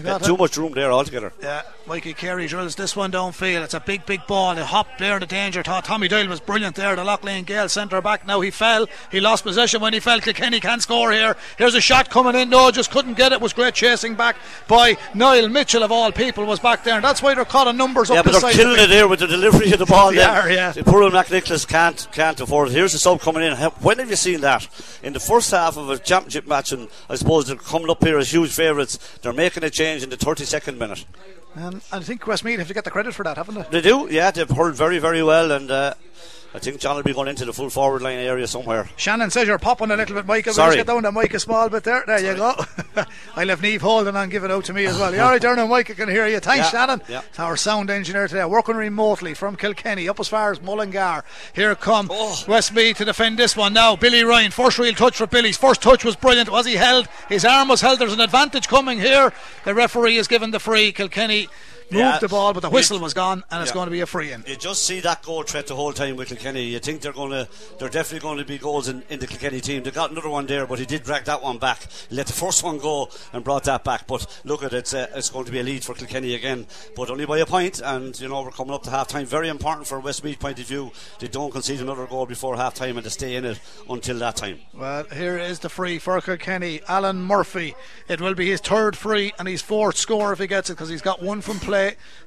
Got too much room there altogether. Yeah, Mikey Carey drills this one downfield. It's a big, big ball. They hop there in the danger. Thought Tommy Doyle was brilliant there. The Lough Lene Gael centre back. Now he fell. He lost possession when he fell. Kilkenny can't score here. Here's a shot coming in. No, just couldn't get it. Was great chasing back by Niall Mitchell of all people was back there. And that's why they're caught in numbers Yeah, up but the they're killing it here with the delivery of the ball. They are, yeah. The Poor old McNicholas can't can't afford it. Here's the sub coming in. When have you seen that? In the first half of a championship match, and I suppose they're coming up here as huge favourites. They're making a change in the 32nd minute. And I think Westmeath have to get the credit for that, haven't they? They do, yeah. They've heard very, very well, and uh, I think John will be going into the full forward line area somewhere. Shannon says you're popping a little bit, Michael. Sorry. We'll get down to Mike a small bit there. There you go. [LAUGHS] I left Neve holding on, giving out to me as well. You all right, Darren? Mike, I can hear you. Thanks, Yeah, Shannon. yeah. It's our sound engineer today, working remotely from Kilkenny, up as far as Mullingar. Here come Oh. Westmeath to defend this one now. Billy Ryan, first real touch for Billy's. First touch was brilliant. Was he held? His arm was held. There's an advantage coming here. The referee is given the free. Kilkenny moved Yeah. the ball, but the You- whistle was gone, and it's Yeah. going to be a free in. You just see that goal threat the whole time with Kilkenny. You think they're going to, they're definitely going to be goals in, in the Kilkenny team. They got another one there, but he did drag that one back. He let the first one go and brought that back. But look at it, it's, uh, it's going to be a lead for Kilkenny again, but only by a point. And you know we're coming up to half time. Very important for Westmeath point of view. They don't concede another goal before half time and they stay in it until that time. Well, here is the free for Kilkenny. Alan Murphy. It will be his third free and his fourth score if he gets it because he's got one from play.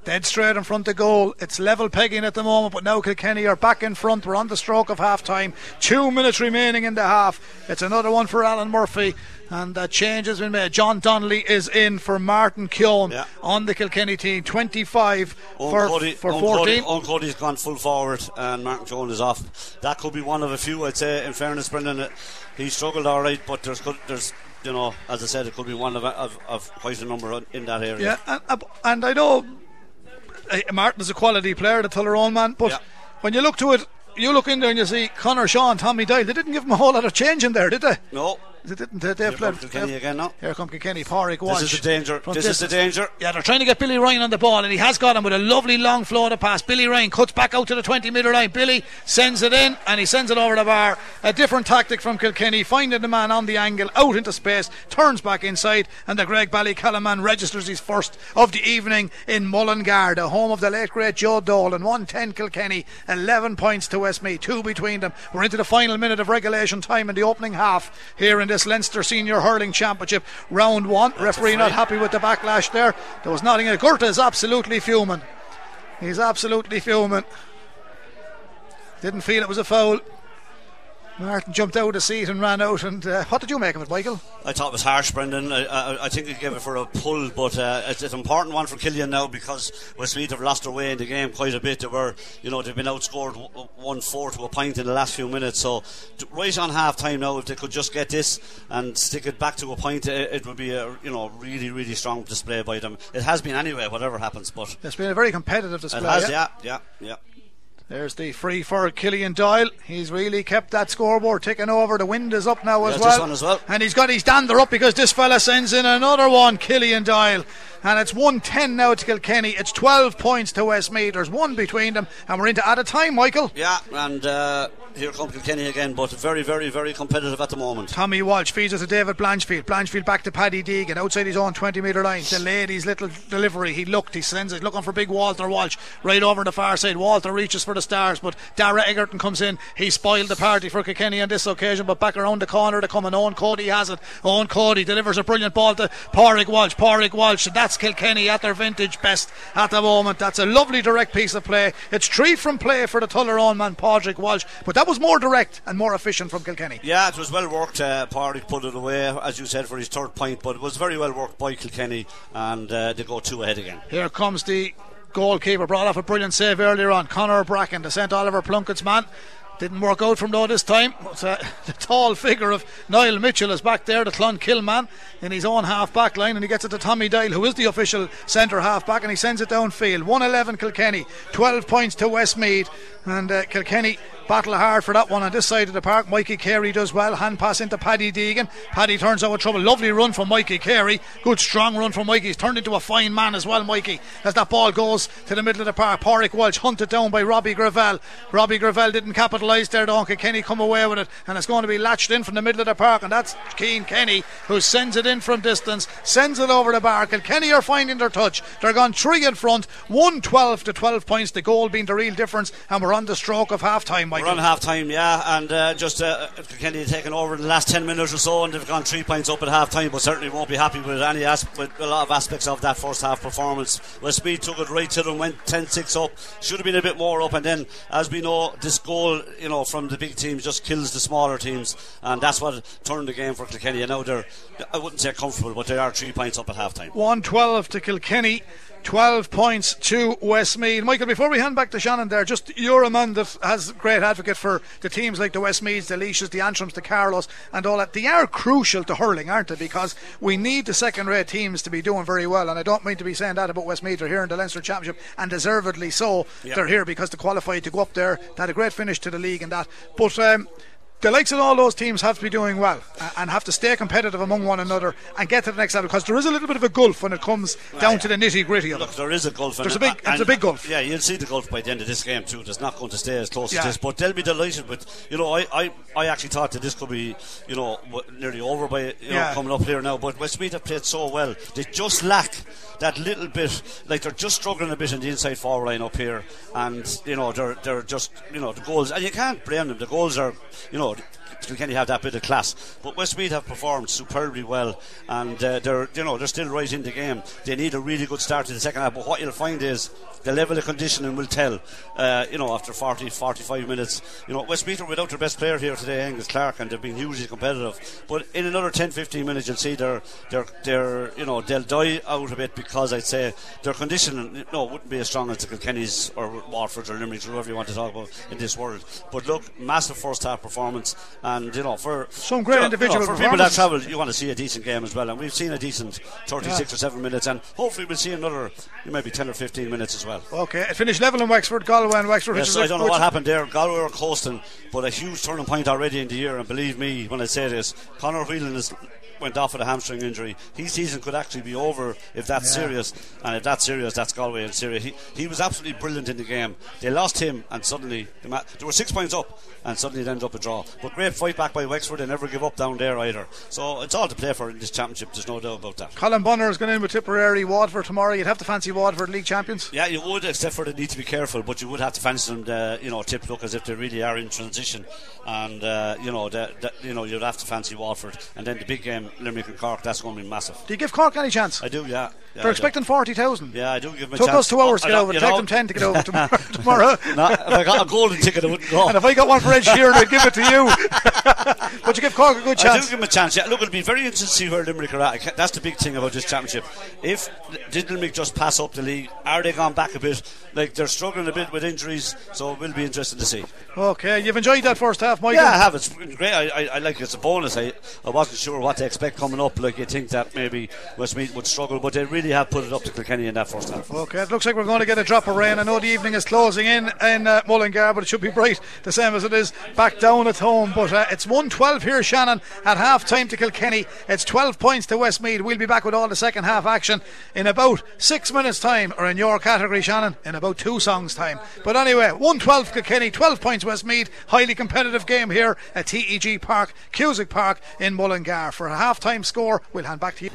Dead straight in front of goal. It's level pegging at the moment, but now Kilkenny are back in front. We're on the stroke of half time. Two minutes remaining in the half. It's another one for Alan Murphy. And that change has been made. John Donnelly is in for Martin Keoghan Yeah. on the Kilkenny team. 25 Owen for, Cody, for Owen 14. Cody, Owen Cody's gone full forward and Martin Jones is off. That could be one of a few, I'd say. In fairness, Brendan, he struggled all right, but there's good, there's you know, as I said, it could be one of, of, of quite a number in that area. Yeah, and, and I know uh, Martin is a quality player, the Tullaroan man, but Yeah. when you look to it, you look in there and you see Connor Shaw and Tommy Doyle. They didn't give him a whole lot of change in there, did they? No, They didn't. They, they've comes Kilkenny again now. Here come Kilkenny. Pádraig Walsh. This is the danger. This is the danger. Yeah, they're trying to get Billy Ryan on the ball, and he has got him with a lovely long flow to pass. Billy Ryan cuts back out to the 20 metre line. Billy sends it in, and he sends it over the bar. A different tactic from Kilkenny, finding the man on the angle, out into space, turns back inside, and the Graigue-Ballycallan man registers his first of the evening in Mullingar, the home of the late great Joe Dolan. 110 Kilkenny, 11 points to Westmeath, two between them. We're into the final minute of regulation time in the opening half here in this Leinster Senior Hurling Championship, round one. Referee not happy with the backlash there. There was nothing. Gurta is absolutely fuming. He's absolutely fuming. Didn't feel it was a foul. Martin jumped out of the seat and ran out. And uh, what did you make of it, Michael? I thought it was harsh, Brendan. I, I, I think he gave it for a pull, but uh, it's, it's, an important one for Killian now because Westmeath have lost their way in the game quite a bit. They were, you know, they've been outscored one four to a point in the last few minutes. So right on half time now, if they could just get this and stick it back to a point, it, it would be a you know really really strong display by them. It has been anyway, whatever happens. But it's been a very competitive display. It has, yeah, yeah, yeah. yeah. There's the free for Killian Doyle. He's really kept that scoreboard ticking over. The wind is up now as, well. as well. And he's got his dander up because this fella sends in another one, Killian Doyle. And it's 110 now to Kilkenny. It's 12 points to Westmeath. There's one between them. And we're into added time, Michael. Yeah, and uh, here comes Kilkenny again, but very, very, very competitive at the moment. Tommy Walsh feeds it to David Blanchfield. Blanchfield back to Paddy Deegan outside his own 20 metre line. Delayed his little delivery. He looked, he sends it, looking for big Walter Walsh right over the far side. Walter reaches for the stars, but Dara Egerton comes in. He spoiled the party for Kilkenny on this occasion, but back around the corner to come and Owen Cody has it. Owen Cody delivers a brilliant ball to Pádraig Walsh. Pádraig Walsh, that's Kilkenny at their vintage best at the moment. That's a lovely direct piece of play. It's three from play for the Tullaroan man, Pádraig Walsh, but that was more direct and more efficient from Kilkenny. Yeah, it was well worked. Uh, Pádraig put it away, as you said, for his third point, but it was very well worked by Kilkenny, and uh, they go two ahead again. Here comes the goalkeeper brought off a brilliant save earlier on. Connor Bracken, the St Oliver Plunkett's man. Didn't work out from though this time. But, uh, [LAUGHS] the tall figure of Niall Mitchell is back there, the Clonkill man, in his own half back line, and he gets it to Tommy Doyle, who is the official centre half back, and he sends it downfield. 111 Kilkenny, 12 points to Westmeath, and uh, Kilkenny battle hard for that one on this side of the park. Mikey Carey does well. Hand pass into Paddy Deegan. Paddy turns out with trouble. Lovely run from Mikey Carey. Good strong run from Mikey. He's turned into a fine man as well, Mikey, as that ball goes to the middle of the park. Pádraig Walsh hunted down by Robbie Greville. Robbie Greville didn't capitalise there, Donkey Kenny come away with it, and it's going to be latched in from the middle of the park, and that's Cian Kenny who sends it in from distance, sends it over the bar. And Kenny are finding their touch. They're gone three in front, 1 12 to 12 points, the goal being the real difference, and we're on the stroke of half time, Michael. We're on half time, yeah, and uh, just uh, Kenny taken over in the last 10 minutes or so, and they've gone three points up at half time, but certainly won't be happy with any as- with a lot of aspects of that first half performance. Westmeath took it right to them, went 10 6 up, should have been a bit more up, and then, as we know, this goal, you know, from the big teams just kills the smaller teams, and that's what turned the game for Kilkenny. And now they're, I wouldn't say comfortable, but they are three points up at half time. 112 to Kilkenny. 12 points to Westmeath. Michael, before we hand back to Shannon there, just you're a man that has great advocate for the teams like the Westmeaths, the Laoises, the Antrims, the Carlows, and all that. They are crucial to hurling, aren't they? Because we need the second rate teams to be doing very well. And I don't mean to be saying that about Westmeath. They're here in the Leinster Championship, and deservedly so. Yep. They're here because they qualified to go up there. They had a great finish to the league and that. But um, the likes of all those teams have to be doing well uh, and have to stay competitive among one another and get to the next level because there is a little bit of a gulf when it comes down to the nitty gritty of Look, it. there is a gulf. There's a big, it's a big gulf. Yeah, you'll see the gulf by the end of this game too. It's not going to stay as close yeah. as this, but they'll be delighted with. You know, I, I, I actually thought that this could be, you know, nearly over by you yeah. know coming up here now. But Westmeath have played so well. They just lack that little bit. Like they're just struggling a bit in the inside forward line up here, and you know they're they're just you know the goals, and you can't blame them. The goals are, you know God Kilkenny have that bit of class. But Westmeath have performed superbly well, and uh, they're you know they're still right in the game. They need a really good start to the second half. But what you'll find is the level of conditioning will tell. Uh, you know, after 40, 45 minutes, you know, Westmeath are without their best player here today, Angus Clark, and they've been hugely competitive. But in another 10, 15 minutes, you'll see they're they're they're you know they'll die out a bit because I'd say their conditioning you know wouldn't be as strong as the Kilkennys or Waterford or Limerick or whoever you want to talk about in this world. But look, massive first half performance and you know for some great you know, individual you know, for people that travel you want to see a decent game as well and we've seen a decent 36 yeah. or 7 minutes and hopefully we'll see another maybe 10 or 15 minutes as well. Okay it finished level in Wexford Galway and Wexford yes, I don't know what happened there. Galway are coasting but a huge turning point already in the year and believe me when I say this Conor Whelan is went off with a hamstring injury. His season could actually be over if that's yeah. serious, and if that's serious, that's Galway and Syria. He, he was absolutely brilliant in the game. They lost him, and suddenly they were six points up, and suddenly it ended up a draw. But great fight back by Wexford. They never give up down there either. So it's all to play for in this championship. There's no doubt about that. Colm Bonnar is going in with Tipperary, Waterford tomorrow. You'd have to fancy Waterford league champions. Yeah, you would, except for they need to be careful. But you would have to fancy them. To, you know, tip look as if they really are in transition, and uh, you know, the, the, you know, you'd have to fancy Waterford. And then the big game Limerick and Cork, that's going to be massive. Do you give Cork any chance? I do, yeah. Yeah They're expecting 40,000. Yeah, I do give them a chance. Took us two hours to get over. Take know- them 10 to get [LAUGHS] over [LAUGHS] tomorrow. tomorrow. [LAUGHS] No, if I got a golden ticket, I wouldn't go. And if I got one for Ed Sheeran, I'd give it to you. but you give Cork a good chance. I do give them a chance. Yeah, look, it'll be very interesting to see where Limerick are at. That's the big thing about this championship. If did Limerick just pass up the league? Are they gone back a bit? Like they're struggling a bit with injuries, so it will be interesting to see. Okay, you've enjoyed that first half, Michael. Yeah, I have. It's great. I, I, I like it. it's a bonus. I, I wasn't sure what to expect coming up. Like you think that maybe Westmeath would struggle, but they really have put it up to Kilkenny in that first half. Okay, it looks like we're going to get a drop of rain. I know the evening is closing in in uh, Mullingar, but it should be bright the same as it is back down at home. But uh, it's 112 here, Shannon, at half time to Kilkenny. It's 12 points to Westmeath. We'll be back with all the second half action in about six minutes' time, or in your category, Shannon, in about two songs' time. But anyway, 112 Kilkenny, 12 points Westmeath. Highly competitive game here at TEG Park, Cusack Park in Mullingar. For a half time score, we'll hand back to you.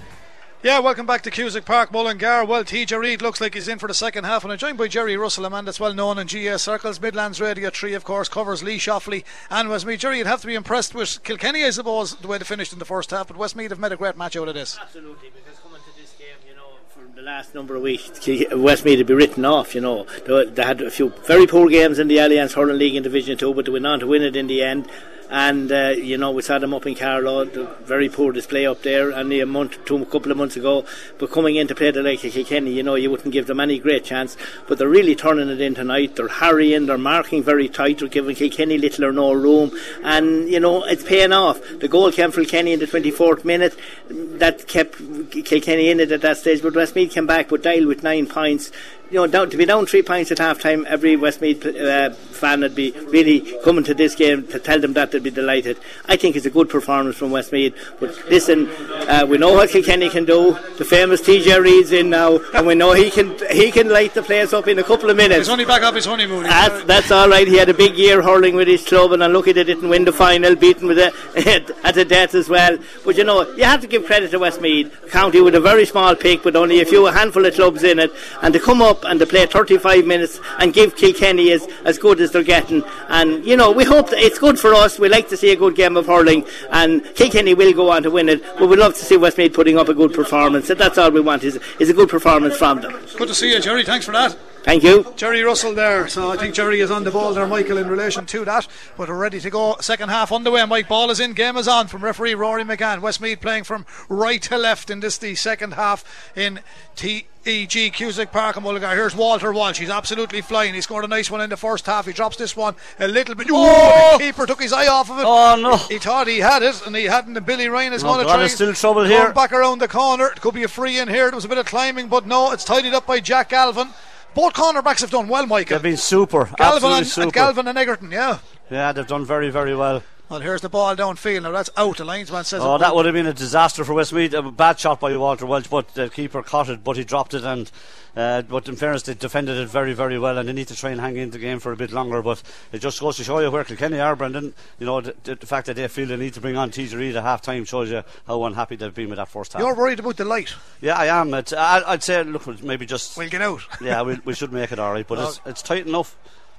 Yeah, welcome back to Cusack Park, Mullingar. Well, TJ Reid looks like he's in for the second half, and I'm joined by Jerry Russell, a man that's well known in GA circles. Midlands Radio 3, of course, covers Laois, Offaly and Westmeath. Jerry, you'd have to be impressed with Kilkenny, I suppose, the way they finished in the first half, but Westmeath have made a great match out of this. Absolutely, because coming to this game, you know, for the last number of weeks, Westmeath would be written off. You know, they, had a few very poor games in the Allianz Hurling League in Division Two, but they went on to win it in the end. And uh, you know, we saw them up in Carlow, very poor display up there, only a month, two, a couple of months ago. But coming in to play the like of Kilkenny, you know, you wouldn't give them any great chance. But they're really turning it in tonight. They're harrying, they're marking very tight, they're giving Kilkenny little or no room, and you know, it's paying off. The goal came from Kilkenny in the 24th minute, that kept Kilkenny in it at that stage. But Westmeath came back, but Doyle with nine points. You know, down to be down three points at half time, every Westmeath uh, fan would be really coming to this game to tell them that they'd be delighted. I think it's a good performance from Westmeath. But listen, uh, we know what Kilkenny can do. The famous TJ Reid's in now, and we know he can he can light the place up in a couple of minutes. He's only back off his honeymoon. That's, that's all right. He had a big year hurling with his club, and look, they didn't win the final, beaten with a, [LAUGHS] at the death as well. But you know, you have to give credit to Westmeath County with a very small pick, but only a few, a handful of clubs in it, and to come up and to play 35 minutes and give Kilkenny as, as good as they're getting. And you know, we hope that it's good for us. We like to see a good game of hurling, and Kilkenny will go on to win it. But we'd love to see Westmeath putting up a good performance. And that's all we want is, is a good performance from them. Good to see you, Jerry. Thanks for that. Thank you. Jerry Russell there. So I think Jerry is on the ball there, Michael, in relation to that. But we're ready to go. Second half underway. Mike Ball is in. Game is on from referee Rory McGann. Westmeath playing from right to left in this the second half in TEG Cusack Park and Mullingar. Here's Walter Walsh. He's absolutely flying. He scored a nice one in the first half. He drops this one a little bit. Oh, the oh! keeper took his eye off of it. Oh, no. He thought he had it, and he hadn't. And Billy Ryan is No, going to God, try. there's still trouble here. Back around the corner. It could be a free in here. There was a bit of climbing, but no, it's tidied up by Jack Galvin. Both cornerbacks have done well, Michael. They've been super. Galvin absolutely and, super. and Galvin and Egerton, yeah. Yeah, they've done very, very well. Well, here's the ball downfield. Now that's out. Of the linesman says. Oh, that would have been a disaster for Westmeath. A bad shot by Walter Walsh, but the keeper caught it, but he dropped it. And uh, but in fairness, they defended it very, very well, and they need to try and hang in the game for a bit longer. But it just goes to show you where Kilkenny are, Brendan. You know, the, the, fact that they feel they need to bring on TJ Reid at half time shows you how unhappy they've been with that first half. You're worried about the light. yeah, I am. It's, I, I'd say, look, maybe just. We'll get out. yeah, we, we should make it all right, but [LAUGHS] it's, it's tight enough.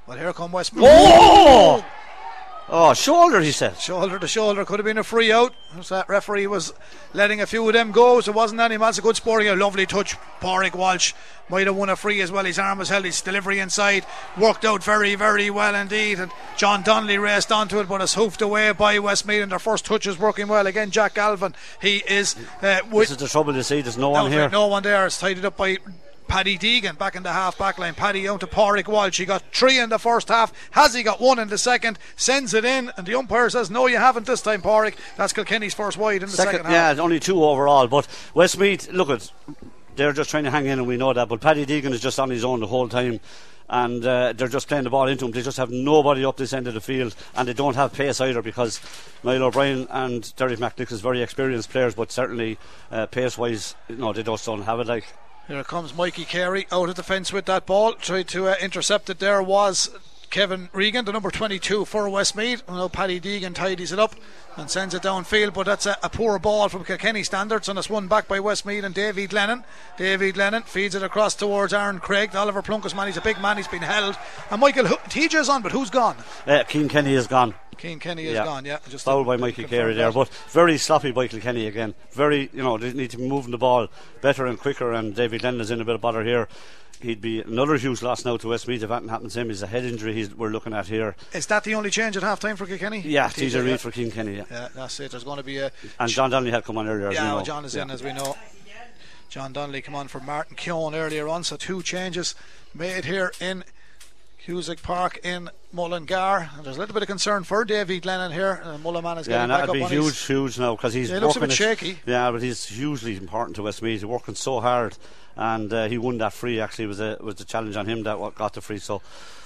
Well, here come Westmeath. Oh! Oh, shoulder, he said. Shoulder to shoulder could have been a free out. As that referee was letting a few of them go, so it wasn't any man. It's a good sporting. A lovely touch. Pádraig Walsh might have won a free as well. His arm was held. His delivery inside worked out very, very well indeed. And John Donnelly raced onto it, but it's hoofed away by Westmeath. And their first touch is working well. Again, Jack Galvin. He is uh, This is the trouble you see. There's no one here. no one there. It's tidied up by Paddy Deegan back in the half back line. Paddy out to Pádraig Walsh. He got three in the first half. Has he got one in the second? Sends it in, and the umpire says, No, you haven't this time, Pádraig. That's Kilkenny's first wide in the second, Second, yeah, only two overall. But Westmeath, look at, they're just trying to hang in, and we know that. But Paddy Deegan is just on his own the whole time, and uh, they're just playing the ball into him. They just have nobody up this end of the field, and they don't have pace either because Niall O'Brien and Derek McNicholas is very experienced players, but certainly uh, pace-wise, no, they just don't have it. Like Here comes Mikey Carey out of the fence with that ball. Tried to uh, intercept it there was Kevin Regan, the number 22 for Westmeath. I know Paddy Deegan tidies it up and sends it downfield, but that's a, a poor ball from Kilkenny standards, and it's won back by Westmeath and David Lennon. David Lennon feeds it across towards Aaron Craig. Oliver Plunkett man, he's a big man, he's been held. And Michael, TJ is on, but who's gone? Uh, Cian Kenny is gone. Cian Kenny is yeah. gone, yeah. Just Fouled by Michael Carey there, but very sloppy by Kenny again. Very, you know, they need to be moving the ball better and quicker, and David Lennon is in a bit of bother here he'd be another huge loss now to Westmeath if that happened to him. He's a head injury we're looking at here. Is that the only change at half time for Kilkenny? Yeah, TJ Reid for Cian Kenny. Yeah. yeah. that's it. There's going to be a. And John Donnelly had come on earlier. Yeah, well, John is yeah. in as we know. John Donnelly come on for Martin Keoghan earlier on, so two changes made here in Cusack Park in Mullingar. And there's a little bit of concern for David Lennon here. Uh, Mullinaman is yeah, getting back up on be huge, huge now because he's yeah, looks a bit shaky. Yeah, but he's hugely important to Westmeath. He's working so hard and uh, he won that free. Actually, was a was the challenge on him that what got the free. So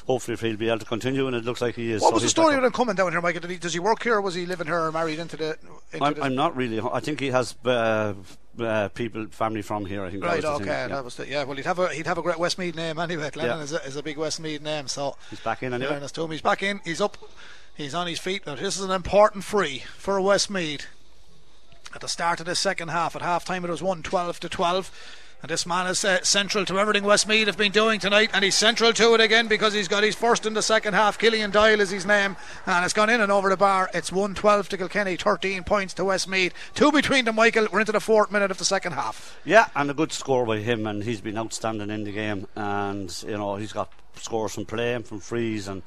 hopefully he'll be able to continue, and it looks like he is. What so was the story with him coming down here, Michael? He, does he work here, or was he living here, or married into the? Into I'm, the I'm, not really. I think he has. Uh, uh, people, family from here. I think. Right. okay. Yeah. That was the, yeah. Well, he'd have a he'd have a great Westmeath name anyway. Glennon yeah. is, a, is a big Westmeath name. So he's back in anyway. to him, he's back in. He's up. He's on his feet. Now this is an important free for Westmeath. At the start of the second half, at half time it was one twelve to twelve. And this man is uh, central to everything Westmeath have been doing tonight, and he's central to it again because he's got his first in the second half. Killian Doyle is his name, and it's gone in and over the bar. It's 112 to Kilkenny, 13 points to Westmeath. Two between them, Michael. We're into the fourth minute of the second half. Yeah, and a good score by him, and he's been outstanding in the game. And, you know, he's got scores from play and from frees, and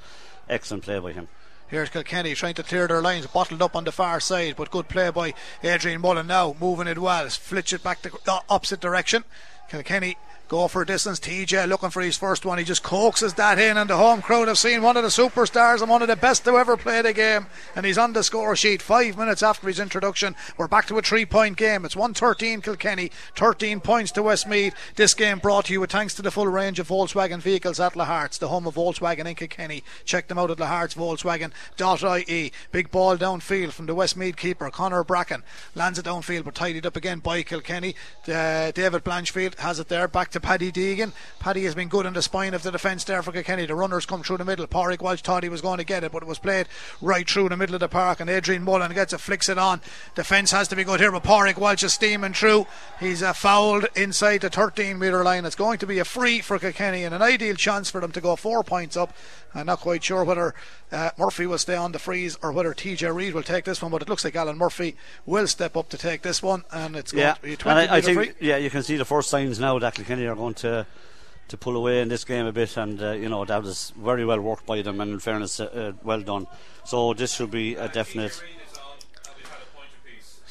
excellent play by him. Here's Kilkenny trying to clear their lines, bottled up on the far side, but good play by Adrian Mullen now, moving it well, flitch it back the uh, opposite direction. Kilkenny go for distance. TJ looking for his first one. He just coaxes that in, and the home crowd have seen one of the superstars and one of the best to ever play the game. And he's on the score sheet five minutes after his introduction. We're back to a three point game. It's 113 Kilkenny, 13 points to Westmeath. This game brought to you with thanks to the full range of Volkswagen vehicles at Lahart's, the home of Volkswagen in Kilkenny. Check them out at Lahart's Volkswagen.ie. Big ball downfield from the Westmeath keeper, Connor Bracken. Lands it downfield but tidied up again by Kilkenny. Uh, David Blanchfield has it there. Back to Paddy Deegan. Paddy has been good on the spine of the defence there for Kilkenny. The runners come through the middle. Pádraig Walsh thought he was going to get it, but it was played right through the middle of the park. And Adrian Mullen gets it, flicks it on. Defence has to be good here, but Pádraig Walsh is steaming through. He's uh, fouled inside the 13 metre line. It's going to be a free for Kilkenny and an ideal chance for them to go four points up. I'm not quite sure whether uh, Murphy will stay on the freeze or whether TJ Reid will take this one, but it looks like Alan Murphy will step up to take this one, and it's going yeah. to be 20 and I, I think, free. Yeah, you can see the first signs now that Kilkenny are going to to pull away in this game a bit, and uh, you know that was very well worked by them, and in fairness, uh, uh well done. So this should be a definite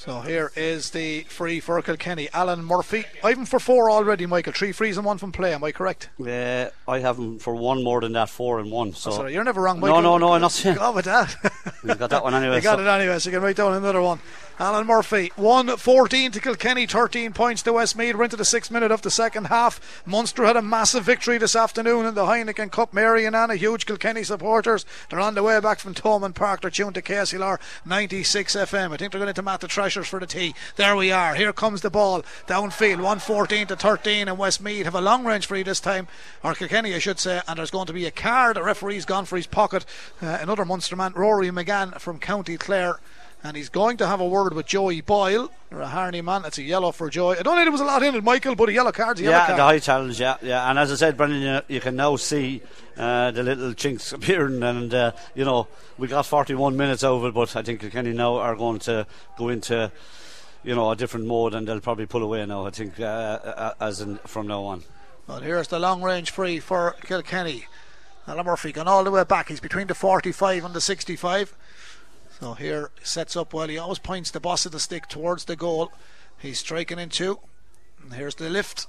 so here is the free for Kilkenny. Alan Murphy. I've him for four already, Michael. Three frees and one from play. Am I correct? Uh, I have him for one more than that, four and one. So oh, sorry, you're never wrong, Michael. No, no, no, I'm not saying. Go with that. [LAUGHS] you got that one anyway. you got so. it anyway, so you can write down another one. Alan Murphy, 1 14 to Kilkenny, 13 points to Westmeath. We're into the sixth minute of the second half. Munster had a massive victory this afternoon in the Heineken Cup. Mary and Anna, huge Kilkenny supporters. They're on the way back from Thomond Park. They're tuned to KCLR 96 FM. I think they're going to Matt the Threshers for the tee. There we are. Here comes the ball downfield, 114 to 13, and Westmeath have a long range free this time, or Kilkenny, I should say. And there's going to be a card. The referee's gone for his pocket. Uh, another Munster man, Rory McGann from County Clare and he's going to have a word with Joey Boyle. Or Raharney man. It's a yellow for Joey. I don't think there was a lot in it, Michael, but a yellow card's a yellow yeah, card. the high challenge, yeah, yeah. And as I said, Brendan, you, you can now see uh, the little chinks [LAUGHS] appearing, and uh, you know we got 41 minutes over but I think Kenny now are going to go into you know a different mode, and they'll probably pull away now. I think uh, uh as in from now on. Well, here's the long range free for Kilkenny. Alan Murphy gone all the way back. He's between the 45 and the 65. So here sets up well. He always points the boss of the stick towards the goal. He's striking in two. And here's the lift.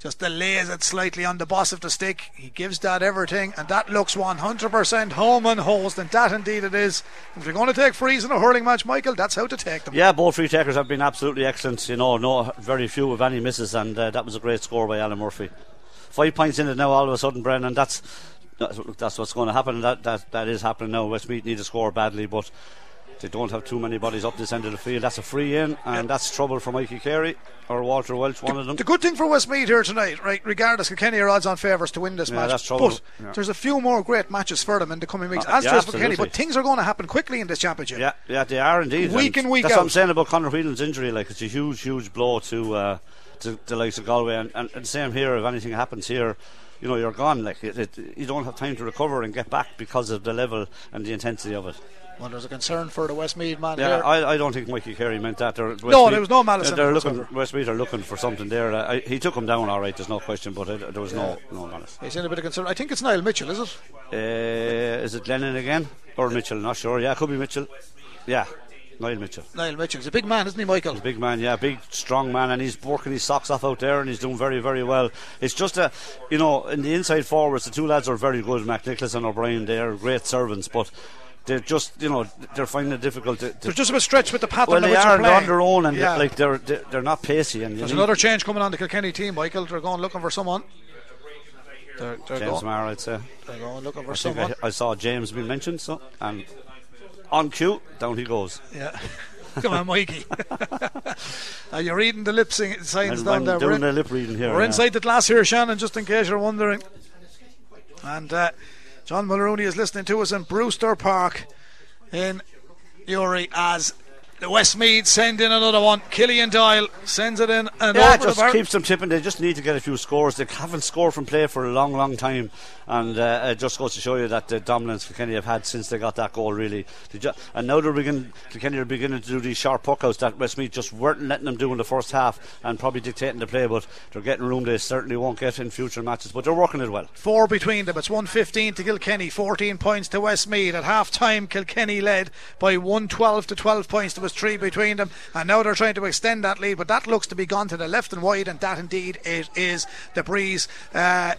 Just delays it slightly on the boss of the stick. He gives that everything, and that looks 100% home and host, and that indeed it is. If you're going to take frees in a hurling match, Michael, that's how to take them. Yeah, both free takers have been absolutely excellent. You know, no, very few of any misses, and uh, that was a great score by Alan Murphy. Five points in it now, all of a sudden, Brennan. That's that's what's going to happen. That that that is happening now. Westmeath need to score badly, but they don't have too many bodies up this end of the field. That's a free in, and that's trouble for Mikey Carey or Walter Walsh, one of them. The good thing for Westmeath here tonight, right, regardless, Kilkenny are odds on favours to win this Yeah, match. that's trouble. But Yeah. there's a few more great matches for them in the coming weeks, Uh, as yeah, for Kilkenny. But things are going to happen quickly in this championship. Yeah, yeah, they are indeed. Week And in, week That's what I'm saying about Conor Whelan's injury. Like it's a huge, huge blow to uh, to the likes of Galway, and, and, and same here. If anything happens here, you know you're gone. Like it, it, you don't have time to recover and get back because of the level and the intensity of it. Well, there's a concern for the Westmeath man Yeah. I, I don't think Mikey Carey meant that. They're- No, there was no malice They're looking. Westmeath are looking for something there. I, he took him down all right. There's no question, but I, there was no no malice. He's in a bit of concern. I think it's Niall Mitchell, is it? Uh, is it Lennon again or Mitchell? Not sure. Yeah, it could be Mitchell. Yeah, Niall Mitchell. Niall Mitchell. He's a big man, isn't he, Michael? Big man, yeah, big, strong man, and he's working his socks off out there, and he's doing very, very well. It's just a, you know, in the inside forwards, the two lads are very good. McNicholas and O'Brien, they are great servants, but they're just, you know, they're finding it difficult to. to There's just a bit stretched with the pattern well, they are they're they're on their own, and yeah. they're, like they're, they're they're not pacey. And There's need another change coming on the Kilkenny team, Michael. They're going looking for someone. They're, they're, James going, Maher, I'd say. they're going looking for I someone. I, I saw James being mentioned, so and on cue, down he goes. Yeah. [LAUGHS] Come on, Mikey. [LAUGHS] Are you reading the lip sing- signs And down I'm there? We're, doing in- the lip reading here. we're yeah. inside the glass here, Shannon, just in case you're wondering. And uh, John Mulrooney is listening to us in Brewster Park in Uri as Westmeath send in another one. Killian Doyle sends it in and Yeah, over just the bar. keeps them tipping. They just need to get a few scores. They haven't scored from play for a long, long time, and uh, it just goes to show you that the dominance Kilkenny have had since they got that goal. Really, ju- and now they're beginning. Kilkenny are beginning to do these sharp puckouts that Westmeath just weren't letting them do in the first half, and probably dictating the play. But they're getting room they certainly won't get in future matches. But they're working it well. Four between them. It's 115 to Kilkenny, 14 points to Westmeath. At half time, Kilkenny led by 112 to 12 points. There was three between them, and now they're trying to extend that lead, but that looks to be gone to the left and wide, and that indeed it is the breeze. Uh,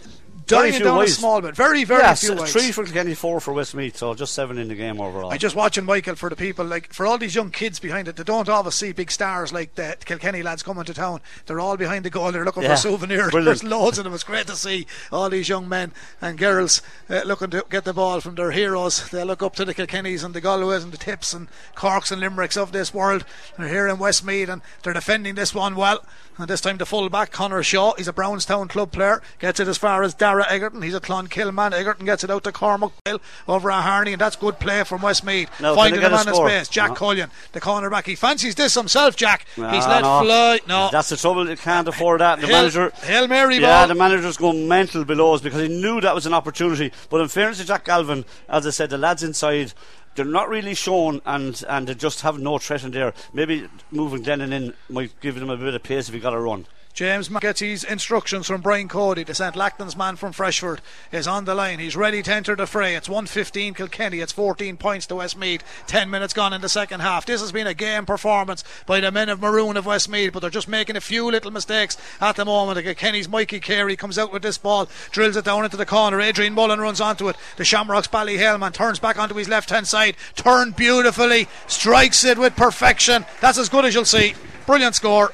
dying down a small bit. Very, very yes, few wides. three for Kilkenny, four for Westmeath, so just seven in the game overall. I just watching Michael for the people like for all these young kids behind it. They don't always see big stars like the Kilkenny lads coming to town. They're all behind the goal. They're looking Yeah, for souvenirs. [LAUGHS] brilliant. There's loads of them. It's great to see all these young men and girls uh, looking to get the ball from their heroes. They look up to the Kilkennys and the Galways and the Tips and Corks and Limericks of this world. They're here in Westmeath and they're defending this one well. And this time the full back, Connor Shaw. He's a Brownstown club player. Gets it as far as Dara Egerton. He's a Clonkill man. Egerton gets it out to Cormac Bale of Raharney, and that's good play from Westmeath. Can Finding they a man in space. Jack No. Cullion, the cornerback. He fancies this himself, Jack. He's Ah, let no. fly. No. That's the trouble. You can't afford that. The Hail- manager, Hail Mary yeah, ball. the manager's going mental below us because he knew that was an opportunity. But in fairness to Jack Galvin, as I said, the lads inside. They're not really shown, and, and they just have no threat in there. Maybe moving Glennon in might give them a bit of pace if he got a run. James gets his instructions from Brian Cody, the St. Lachtain's man from Freshford, is on the line. He's ready to enter the fray. It's 115 Kilkenny. It's 14 points to Westmeath. 10 minutes gone in the second half. This has been a game performance by the men of Maroon of Westmeath, but they're just making a few little mistakes at the moment. Kilkenny's Mikey Carey comes out with this ball, drills it down into the corner. Adrian Mullen runs onto it. The Shamrocks Ballyhale man turns back onto his left hand side, turned beautifully, strikes it with perfection. That's as good as you'll see. Brilliant score.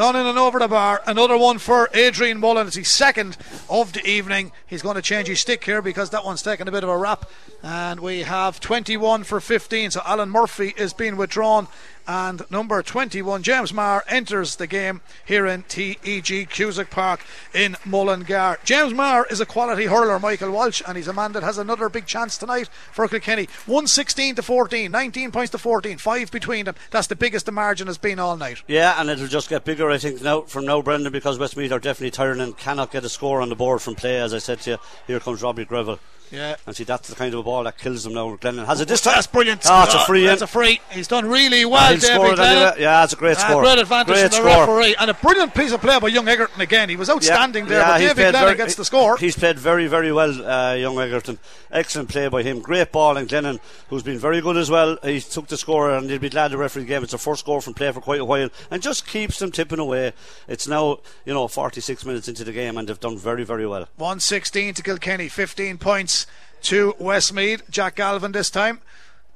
Gone in and over the bar. Another one for Adrian Mullen. It's his second of the evening. He's going to change his stick here because that one's taken a bit of a wrap. And we have 21 for 15. So Alan Murphy is being withdrawn. And number 21, James Maher, enters the game here in TEG Cusack Park in Mullingar. James Maher is a quality hurler, Michael Walsh, and he's a man that has another big chance tonight for Kilkenny. 116 to 14, 19 points to 14, five between them. That's the biggest the margin has been all night. Yeah, and it'll just get bigger, I think, now from now, Brendan, because Westmeath are definitely tiring and cannot get a score on the board from play. As I said to you, here comes Robbie Greville. Yeah. And see, that's the kind of a ball that kills them now. Glennon has it this time. That's brilliant. Oh, it's a free That's in. a free. He's done really well, David. Glennon. Yeah, it's a great Ah, score. great advantage Great to the score. referee. And a brilliant piece of play by young Egerton again. He was outstanding there, but he's David played Glennon very- gets the score. He's played very, very well, uh, young Egerton. Excellent play by him. Great ball, and Glennon, who's been very good as well. He took the score, and he'll be glad the referee gave. It's a first score from play for quite a while, and just keeps them tipping away. It's now, you know, 46 minutes into the game, and they've done very, very well. 116 to Kilkenny, 15 points to Westmeath. Jack Galvin this time.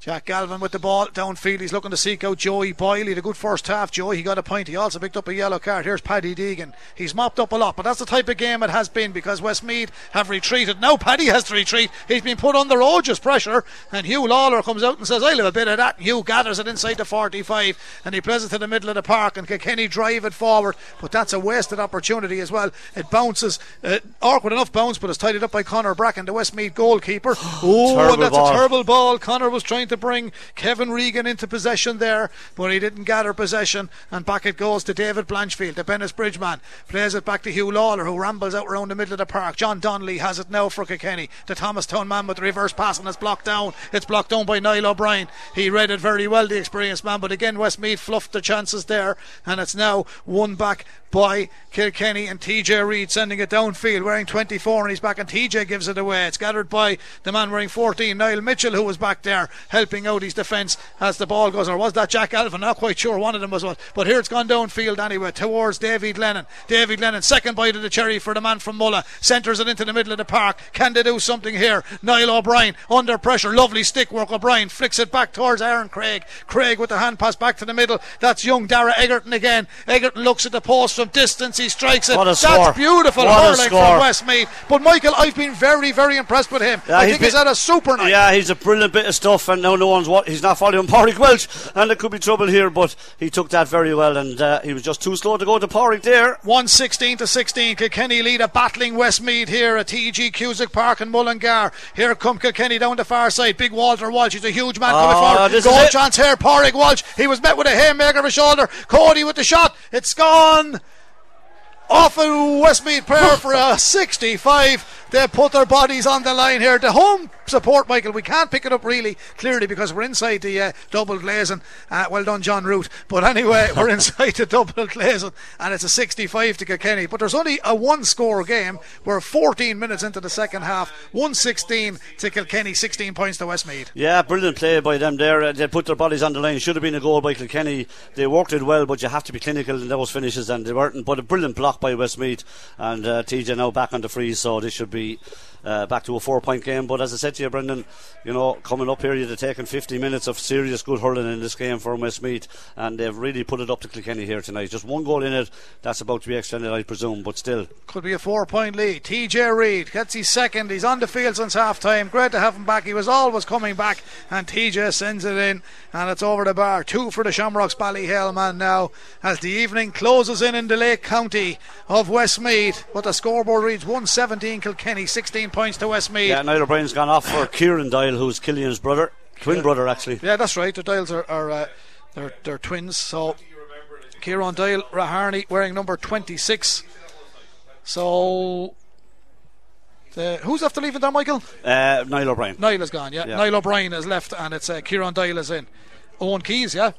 Jack Galvin with the ball downfield. He's looking to seek out Joey Boyle. He had a good first half, Joey. He got a point. He also picked up a yellow card. Here's Paddy Deegan. He's mopped up a lot, but that's the type of game it has been because Westmeath have retreated. Now Paddy has to retreat. He's been put under Oge's pressure, and Huw Lawlor comes out and says, I'll have a bit of that. And Huw gathers it inside the 45, and he plays it to the middle of the park, and Kilkenny drive it forward. But that's a wasted opportunity as well. It bounces, uh, awkward enough bounce, but it's tied up by Connor Bracken, the Westmeath goalkeeper. [GASPS] oh, that's ball. a terrible ball. Connor was trying to bring Kevin. Regan into possession there, but he didn't gather possession, and back it goes to David Blanchfield, the Bennettsbridge man. Plays it back to Huw Lawlor, who rambles out around the middle of the park. John Donnelly has it now for Kilkenny. The Thomastown man with the reverse pass, and it's blocked down. It's blocked down by Niall O'Brien. He read it very well, the experienced man, but again, Westmeath fluffed the chances there, and it's now one back by Kilkenny and TJ Reid sending it downfield wearing 24 and he's back and TJ gives it away. It's gathered by the man wearing 14, Niall Mitchell, who was back there helping out his defence as the ball goes. Or was that Jack Galvin? Not quite sure. One of them was one. But here it's gone downfield anyway towards David Lennon. David Lennon, second bite of the cherry for the man from Mullagh. Centres it into the middle of the park. Can they do something here? Niall O'Brien under pressure. Lovely stick work. O'Brien flicks it back towards Aaron Craig. Craig with the hand pass back to the middle. That's young Dara Egerton again. Egerton looks at the post from distance. He strikes it. What a That's score. beautiful What a hurling score. from Westmeath. But Michael, I've been very, very impressed with him. Yeah, I think he's been- had a super night. Yeah, he's a brilliant bit of stuff, and now no one's what he's not following Pádraig Walsh, and there could be trouble here. But he took that very well, and uh, he was just too slow to go to Pádraig there. 116 to 16. Kilkenny lead a battling Westmeath here at TG Cusack Park in Mullingar. Here come Kilkenny down the far side. Big Walter Walsh. He's a huge man coming Oh, forward. is Goal chance here. Pádraig Walsh. He was met with a haymaker of a shoulder. Cody with the shot. It's gone. Off a Westmeath prayer for a 65. They put their bodies on the line here. The home support, Michael, we can't pick it up really clearly because we're inside the uh, double glazing. Uh, well done, John Root. But anyway, [LAUGHS] we're inside the double glazing and it's a 65 to Kilkenny. But there's only a one score game. We're 14 minutes into the second half. 116 to Kilkenny, 16 points to Westmeath. Yeah, brilliant play by them there. Uh, they put their bodies on the line. Should have been a goal by Kilkenny. They worked it well, but you have to be clinical in those finishes, and they weren't. But a brilliant block by Westmeath, and uh, TJ now back on the freeze, so this should be. Street. Uh, back to a four point game, but as I said to you, Brendan, you know, coming up here, you'd have taken 50 minutes of serious good hurling in this game for Westmeath, and they've really put it up to Kilkenny here tonight. Just one goal in it, that's about to be extended, I presume, but still. Could be a four point lead. TJ Reid gets his second. He's on the field since half time. Great to have him back. He was always coming back. And TJ sends it in. And it's over the bar. Two for the Shamrocks Ballyhale man now. As the evening closes in in the Lake County of Westmeath. But the scoreboard reads 117 Kilkenny, 16 points to Westmeath. Yeah, Niall O'Brien's gone off for Kieran Doyle, who's Killian's brother, twin brother actually. Yeah, that's right. The Doyles are, are uh, they're, they're twins. So Kieran Doyle Raharney wearing number 26. So the, who's after leaving there, Michael? Uh, Niall O'Brien. Niall is gone. Yeah, Yeah. Niall O'Brien is left, and it's uh, Kieran Doyle is in. Owen Keys, yeah.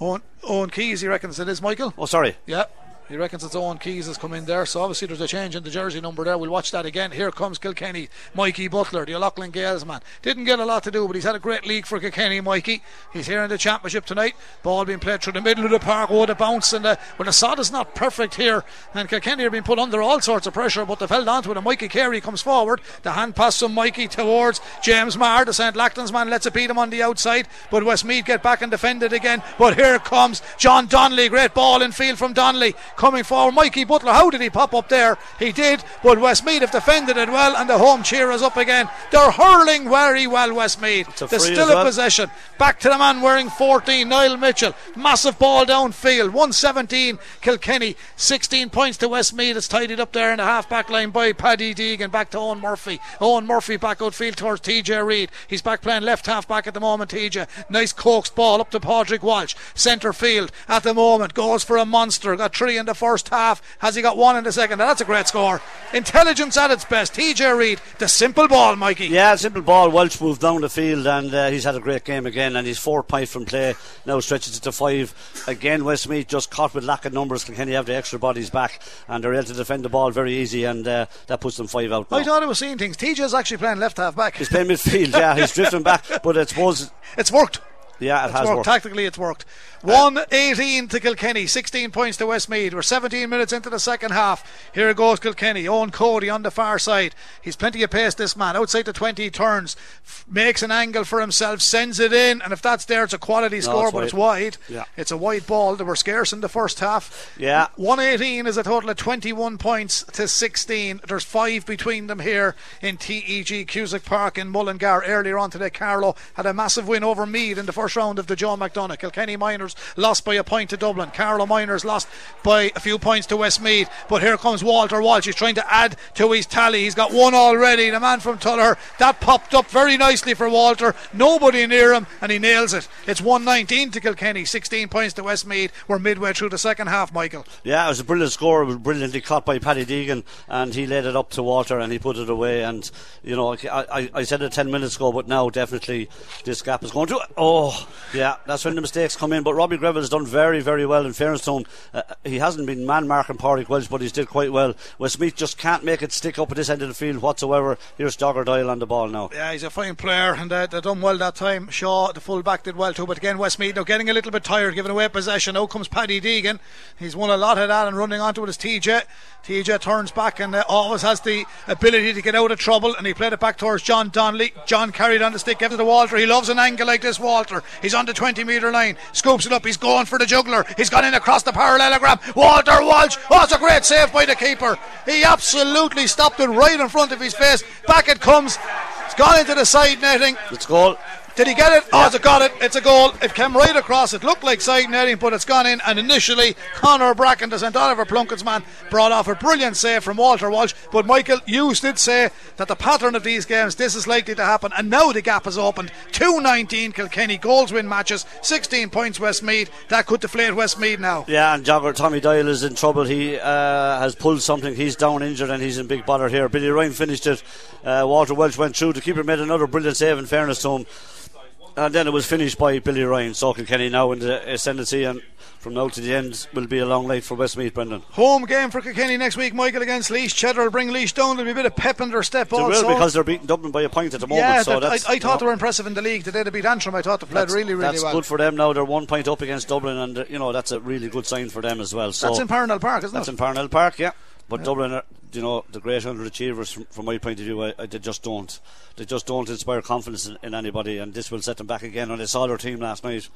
Owen, Owen Keys, he reckons it is Michael. Oh, sorry. Yeah. He reckons it's Owen Keys has come in there, so obviously there's a change in the jersey number there. We'll watch that again. Here comes Kilkenny, Mikey Butler, the O'Loughlin Gaels man. Didn't get a lot to do, but he's had a great league for Kilkenny, Mikey. He's here in the championship tonight. Ball being played through the middle of the park. Oh, the bounce and the well, the sod is not perfect here, and Kilkenny are being put under all sorts of pressure, but they've held on to it. And Mikey Carey comes forward. The hand pass from Mikey towards James Maher, the St. Lachtains man. Lets it beat him on the outside, but Westmeath get back and defend it again. But here comes John Donnelly. Great ball in field from Donnelly coming forward. Mikey Butler, how did he pop up there? He did, but Westmeath have defended it well, and the home cheer is up again. They're hurling very well, Westmeath. They're still in well. possession. Back to the man wearing 14, Niall Mitchell. Massive ball downfield. 117 Kilkenny. 16 points to Westmeath. It's tidied up there in the half back line by Paddy Deegan. Back to Owen Murphy. Owen Murphy back outfield towards TJ Reid. He's back playing left half back at the moment, TJ. Nice coaxed ball up to Patrick Walsh. Centre field at the moment. Goes for a monster. Got three in the first half. Has he got one in the second? Now, that's a great score. Intelligence at its best. TJ Reid. The simple ball, Mikey. Yeah, simple ball. Walsh moved down the field and uh, he's had a great game again. And his four point from play now stretches it to five. Again, Westmeath just caught with lack of numbers. Can you have the extra bodies back? And they're able to defend the ball very easy. And uh, that puts them five out. I thought I was seeing things. TJ's actually playing left half back. He's playing midfield, yeah. He's [LAUGHS] drifting back, but I suppose It's worked. Yeah, it It's has worked. worked. Tactically, it's worked. Uh, 118 to Kilkenny, 16 points to Westmeath. We're 17 minutes into the second half. Here goes Kilkenny. Owen Cody on the far side. He's plenty of pace, this man. Outside the 20, turns, f- makes an angle for himself, sends it in, and if that's there, it's a quality score, it's but it's wide. Yeah. It's a wide ball. They were scarce in the first half. Yeah. 118 is a total of 21 points to 16. There's five between them here in TEG Cusack Park in Mullingar. Earlier on today, Carlow had a massive win over Meath in the first round of the Joe McDonagh. Kilkenny Minors lost by a point to Dublin. Carlow Minors lost by a few points to Westmeath. But here comes Walter Walsh. He's trying to add to his tally. He's got one already. The man from Tullogher. That popped up very nicely for Walter. Nobody near him, and he nails it. It's 119 to Kilkenny, 16 points to Westmeath. We're midway through the second half, Michael. Yeah, it was a brilliant score. It was brilliantly caught by Paddy Deegan, and he laid it up to Walter, and he put it away. And you know, I, I, I said it ten minutes ago, but now definitely this gap is going to. Oh, yeah, that's when the mistakes come in. But Robbie Greville has done very, very well in fairness. Uh, he hasn't been man marking Pádraig Walsh, but he's did quite well. Westmeath just can't make it stick up at this end of the field whatsoever. Here's Dogger Doyle on the ball now. Yeah, he's a fine player, and uh, they done well that time. Shaw, the full-back, did well too. But again, Westmeath they're getting a little bit tired, giving away possession. Now comes Paddy Deegan. He's won a lot of that and running onto it is TJ. TJ turns back and uh, always has the ability to get out of trouble. And he played it back towards John Donnelly. John carried on the stick, gave it to Walter. He loves an angle like this, Walter. He's on the 20 metre line, scoops it up. He's going for the juggler. He's gone in across the parallelogram. Walter Walsh. Oh, it's a great save by the keeper. He absolutely stopped it right in front of his face. Back it comes. It's gone into the side netting. It's goal. Did he get it? Oh, it's a got it. It's a goal. It came right across. It looked like side netting, but it's gone in. And initially, Conor Bracken, the St Oliver Plunkett's man, brought off a brilliant save from Walter Walsh. But Michael, you did say that the pattern of these games, this is likely to happen. And now the gap has opened. 219 Kilkenny goals win matches, 16 points Westmeath. That could deflate Westmeath now. Yeah, and jogger Tommy Doyle is in trouble. He uh, has pulled something. He's down injured and he's in big bother here. Billy Ryan finished it. Uh, Walter Walsh went through. The keeper made another brilliant save, in fairness to him. And then it was finished by Billy Ryan. So Kilkenny now in the ascendancy, and from now to the end will be a long night for Westmeath, Brendan. Home game for Kilkenny next week, Michael, against Laois. Cheddar will bring Laois down. There'll be a bit of pep in their step They also. will because they're beating Dublin by a point at the moment. yeah, so that- that's, I, I you thought know, they were impressive in the league today. They beat Antrim. I thought they played that's- really, really that's well. good for them now. They're one point up against Dublin, and uh, you know that's a really good sign for them as well. So That's in Parnell Park, isn't That's it? That's in Parnell Park, yeah. But Dublin, are, you know, the great underachievers from, from my point of view, I, I, they just don't. They just don't inspire confidence in, in anybody, and this will set them back again. When I saw their team last night,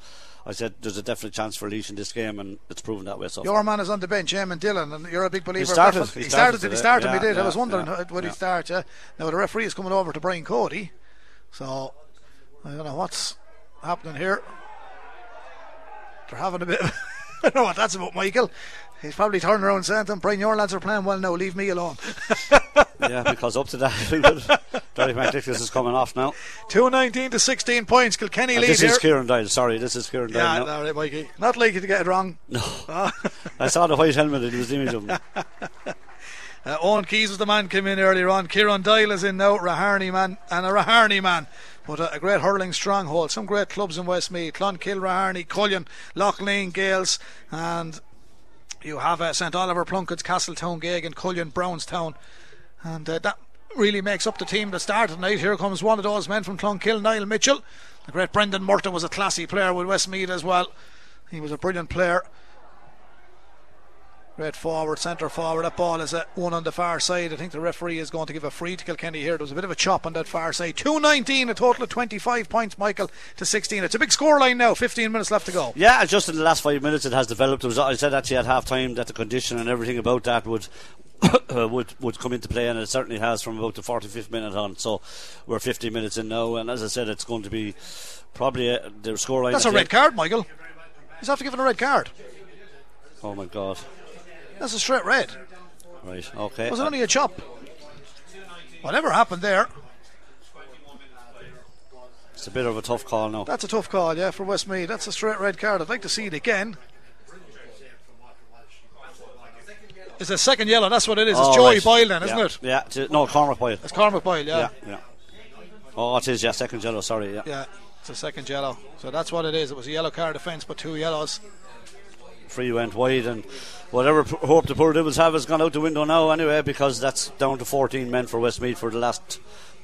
I said there's a definite chance for Laois in this game, and it's proven that way so. Your man is on the bench, Eamon Dillon, and you're a big believer. He started. He He started. Did he start? him? Yeah, he did. I was wondering yeah, would he start? Yeah. Now the referee is coming over to Brian Cody, so I don't know what's happening here. They're having a bit. Of [LAUGHS] I don't know what that's about, Michael. He's probably turning around saying to him, Brian, your lads are playing well now, leave me alone. [LAUGHS] yeah, because up to that, [LAUGHS] Derek McNicholas is coming off now. 219 to 16 points. Kilkenny And lead this here. is Kieran Doyle. Sorry, this is Kieran Doyle. yeah, all right, Mikey. Not likely to get it wrong. [LAUGHS] No, I saw the white helmet. It was the image of him. Uh, Owen Keys was the man came in earlier on. Kieran Doyle is in now, Raharney man, and a Raharney man. But uh, a great hurling stronghold. Some great clubs in Westmeath. Clonkill, Raharney, Cullion, Loughlane, Gaels, and you have uh, St Oliver, Plunkett's, Castletown, Geoghegan, Cullion, Brownstown. And uh, that really makes up the team that started tonight. Here comes one of those men from Clonkill, Niall Mitchell. The great Brendan Morton was a classy player with Westmeath as well. He was a brilliant player. Great forward, centre forward. That ball is a one on the far side. I think the referee is going to give a free to Kilkenny here. There was a bit of a chop on that far side. 219, a total of 25 points, Michael, to 16. It's a big score line now. 15 minutes left to go. Yeah, just in the last five minutes, it has developed. It was, I said actually at half time that the condition and everything about that would. uh, [COUGHS] would would come into play, and it certainly has from about the 45th minute on. So we're 50 minutes in now, and as I said, it's going to be probably a, the scoreline. That's a red end- card, Michael. He's after giving a red card. Oh my god! That's a straight red. Right, okay. Was it only a chop? Whatever happened there, It's a bit of a tough call now. that's a tough call, yeah, for Westmeath. That's a straight red card. I'd like to see it again. It's a second yellow, that's what it is. It's Oh, Joey right. Boyle then, isn't it? Yeah, it's- uh, no, Cormac Boyle. It's Cormac Boyle, Yeah, yeah. yeah. Oh, it is. Yeah, second yellow. Sorry. Yeah. Yeah, it's a second yellow. So that's what it is. It was a yellow card offence, but two yellows. Free went wide, and whatever p- hope the poor Devils have has gone out the window now anyway, because that's down to 14 men for Westmeath for the last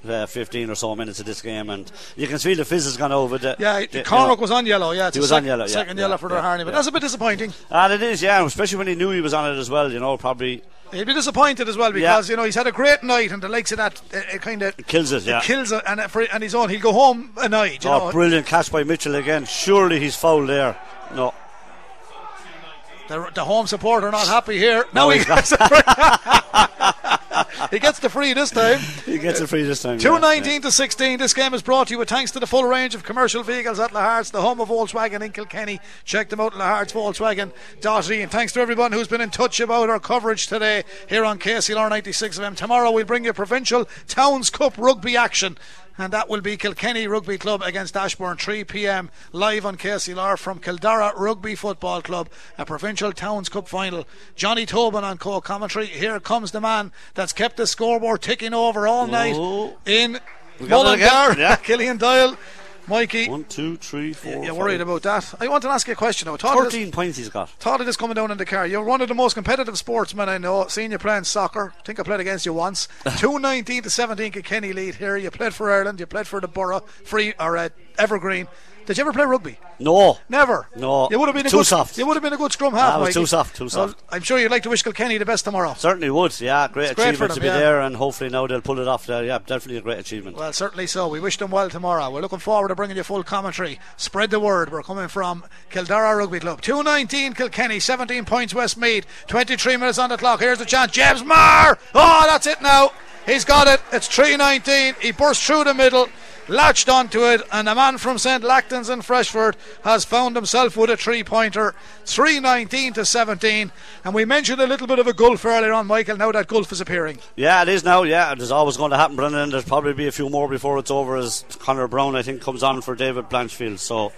uh, 15 or so minutes of this game, and you can see the fizz has gone over. The, Yeah, the, Cormac know. was on yellow. Yeah, He was sec- on yellow, yeah, second yeah, yellow for yeah, Harney, but yeah. that's a bit disappointing. And it is, yeah, especially when he knew he was on it as well. You know, probably He'll be disappointed as well because you know he's had a great night and the likes of that it, it kind of kills it. Yeah. kills it and uh, for and his own he'll go home annoyed. You oh, know, brilliant catch by Mitchell again. Surely he's fouled there. No, the, the home supporter not happy here. No, No, he gets, the free. [LAUGHS] he gets the free this time. he gets the free this time. 219 yeah, to sixteen. This game is brought to you with thanks to the full range of commercial vehicles at Lahart's, the home of Volkswagen in Kilkenny. Check them out at Lahart's Volkswagen.ie. And thanks to everyone who's been in touch about our coverage today here on KCLR 96 FM. Tomorrow we'll bring you provincial Towns Cup rugby action. And that will be Kilkenny Rugby Club against Ashbourne, 3 pm, live on KCLR from Kildara Rugby Football Club, a provincial Towns Cup final. Johnny Tobin on co commentary. Here comes the man that's kept the scoreboard ticking over all night in Mullingar. yeah. [LAUGHS] Killian Doyle. Mikey, One, two, three, four. you're five. worried about that. I want to ask you a question. I thought of this, 13 points he's got. thought of this coming down in the car. You're one of the most competitive sportsmen I know. Seen you playing soccer. I think I played against you once. [LAUGHS] 219 to 17 Kilkenny lead here. You played for Ireland. You played for the Borough, Free or uh, Evergreen. Did you ever play rugby? No. Never. No. It would have been a Too good, soft. You would have been a good scrum half. Ah, it was Mikey. too soft, too Well, soft. I'm sure you'd like to wish Kilkenny the best tomorrow. Certainly would, yeah. Great It's great achievement for to be yeah. there, and hopefully now they'll pull it off there. Yeah, definitely a great achievement. Well, certainly so. We wish them well tomorrow. We're looking forward to bringing you full commentary. Spread the word. We're coming from Kildara Rugby Club. 219 Kilkenny, 17 points Westmeath, 23 minutes on the clock. Here's the chance. James Maher! Oh, that's it now. He's got it. It's 319. He burst through the middle, latched onto it, and a man from St. Lachtain's in Freshford has found himself with a three pointer. 319 to 17. And we mentioned a little bit of a gulf earlier on, Michael. Now that gulf is appearing. Yeah, it is now. Yeah, it is always going to happen, Brendan. and There's probably be a few more before it's over as Connor Brown, I think, comes on for David Blanchfield. So,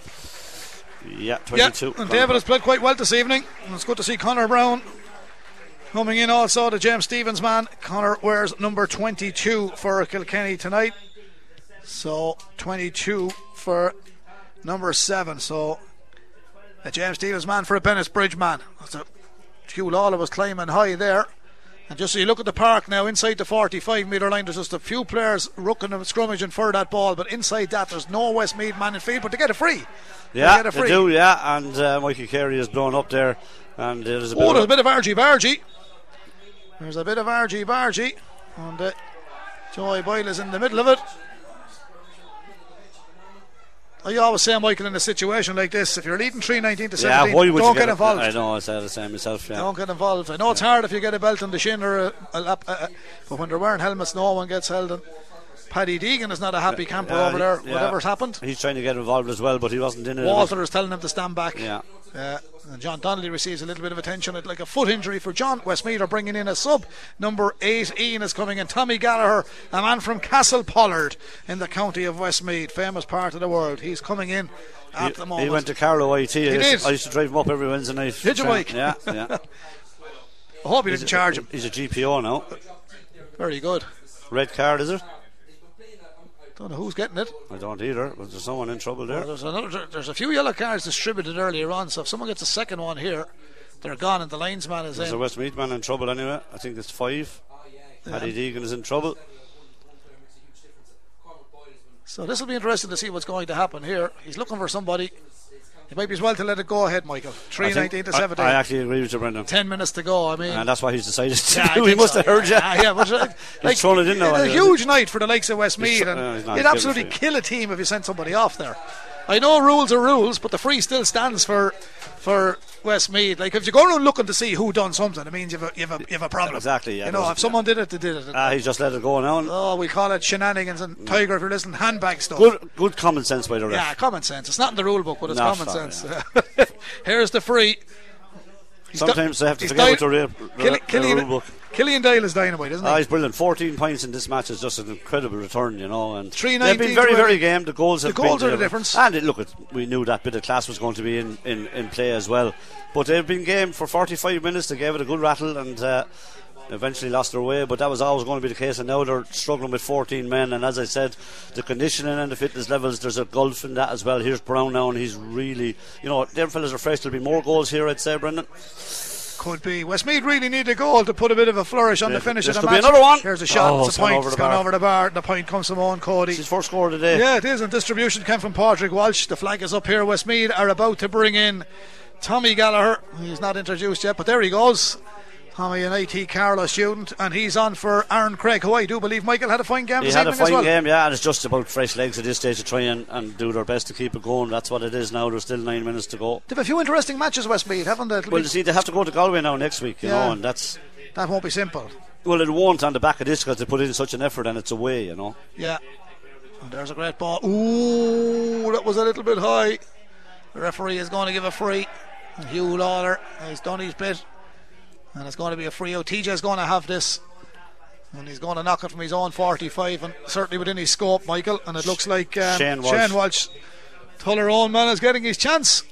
yeah, 22. Yeah, and David has played quite well this evening. And it's good to see Connor Brown coming in also, the James Stephens man. Connor wears number 22 for Kilkenny tonight. So 22 for number 7. So a James Stephens man for a Bennett Bridge man. That's a Huw Lawlor was climbing high there. And just so you look at the park now, inside the 45 metre line, there's just a few players rooking and scrummaging for that ball. But inside that, there's no Westmeath man in field, but they get it free. yeah, they get they free. do, yeah. And uh, Mikey Carey is blown up there. And there's a bit Oh, of there's a bit of argy bargy. There's a bit of argy bargy. And uh, Joey Boyle is in the middle of it. I always say, Michael, in a situation like this, if you're leading 319 to yeah, 17, why would don't get, get, involved. I know, I said the same myself, yeah. Don't get involved. I know it's hard if you get a belt on the shin or a, a lap, uh, uh, but when they're wearing helmets, no one gets held. And Paddy Deegan is not a happy camper Yeah, over there. yeah. Whatever's happened, He's trying to get involved as well, but he wasn't in it. Walter is telling him to stand back. Yeah. Uh, and John Donnelly receives a little bit of attention. It's like a foot injury for John. Westmeath are bringing in a sub. Number eight, Ian is coming in. Tommy Gallagher, a man from Castle Pollard in the county of Westmeath, famous part of the world. He's coming in at the He, moment. he went to Carlow IT. I, used did. To, I used to drive him up every Wednesday night. Did you, Mike? Yeah, [LAUGHS] yeah. I hope he didn't charge him. He's a GPO now. Very good. Red card, is it? Don't know who's getting it. I don't either. But there's someone in trouble there. There's another. There's a few yellow cards distributed earlier on. So if someone gets a second one here, they're gone, and the linesman is There's a in. Westmeath man in trouble anyway. I think it's five. Paddy Deegan is in trouble. So this will be interesting to see what's going to happen here. He's looking for somebody. It might be as well to let it go ahead, Michael. Three I nineteen to seventeen. I, actually agree with you, Brendan. Ten minutes to go. I mean, And that's why he's decided to Yeah, I do. He [LAUGHS] must so, have heard you. yeah. Yeah, but uh, like, thrown it in now, A huge night for the likes of Westmeath, and uh, he's you'd absolutely kill a team if you sent somebody off there. I know rules are rules, but the free still stands for for Westmeath. Like if you go around looking to see who done something, it means you've a, you've a, you've a problem. Exactly, yeah, You know, if someone did it, they did it. Ah, he's just let it go now. oh, we call it shenanigans and Tiger. If you're listening, handbag stuff. Good, good common sense by the ref. Yeah, common sense. It's not in the rule book, but it's No, common sorry, sense. [LAUGHS] Here's the free. Sometimes they have to forget di- what the real- Kill- the- the rule book. Killian Doyle is dynamite, isn't he? Ah, he's brilliant. 14 points in this match is just an incredible return, you know. And 319 they've been very, very game. The goals have The goals been are the difference. And it, look, it, we knew that bit of class was going to be in, in, in play as well. But they've been game for 45 minutes. They gave it a good rattle and uh, eventually lost their way. But that was always going to be the case. And now they're struggling with 14 men. And as I said, the conditioning and the fitness levels, there's a gulf in that as well. Here's Brown now, and he's really, you know, them fellas are fresh. There'll be more goals here, I'd say, Brendan. Could be. Westmeath really need a goal to put a bit of a flourish on Yeah, the finish this of the could be match. another one. Here's a shot. Oh, it's it's a point. over It's the gone bar. over the bar. The point comes from Eoin Cody. It's his first score today. Yeah, it is. And distribution came from Patrick Walsh. The flag is up here. Westmeath are about to bring in Tommy Gallagher. He's not introduced yet, but there he goes. Tommy, an IT Carlow student, and he's on for Aaron Craig, who I do believe Michael had a fine game He had a fine well. game, yeah, and it's just about fresh legs at this stage to try and, and do their best to keep it going. That's what it is now. There's still nine minutes to go. They've a few interesting matches, Westmeath, haven't they? It'll Well, you see, they have to go to Galway now next week, you Yeah. know, and that's that won't be simple. well, it won't on the back of this because they put in such an effort and it's away, you know. Yeah. And there's a great ball. Ooh, that was a little bit high. The referee is going to give a free. Huw Lawlor has done his bit. And it's going to be a free out. TJ's going to have this. And he's going to knock it from his own 45 and certainly within his scope, Michael. And it looks like um, Shane Walsh. Shane Walsh, Tullaroan man, is getting his chance.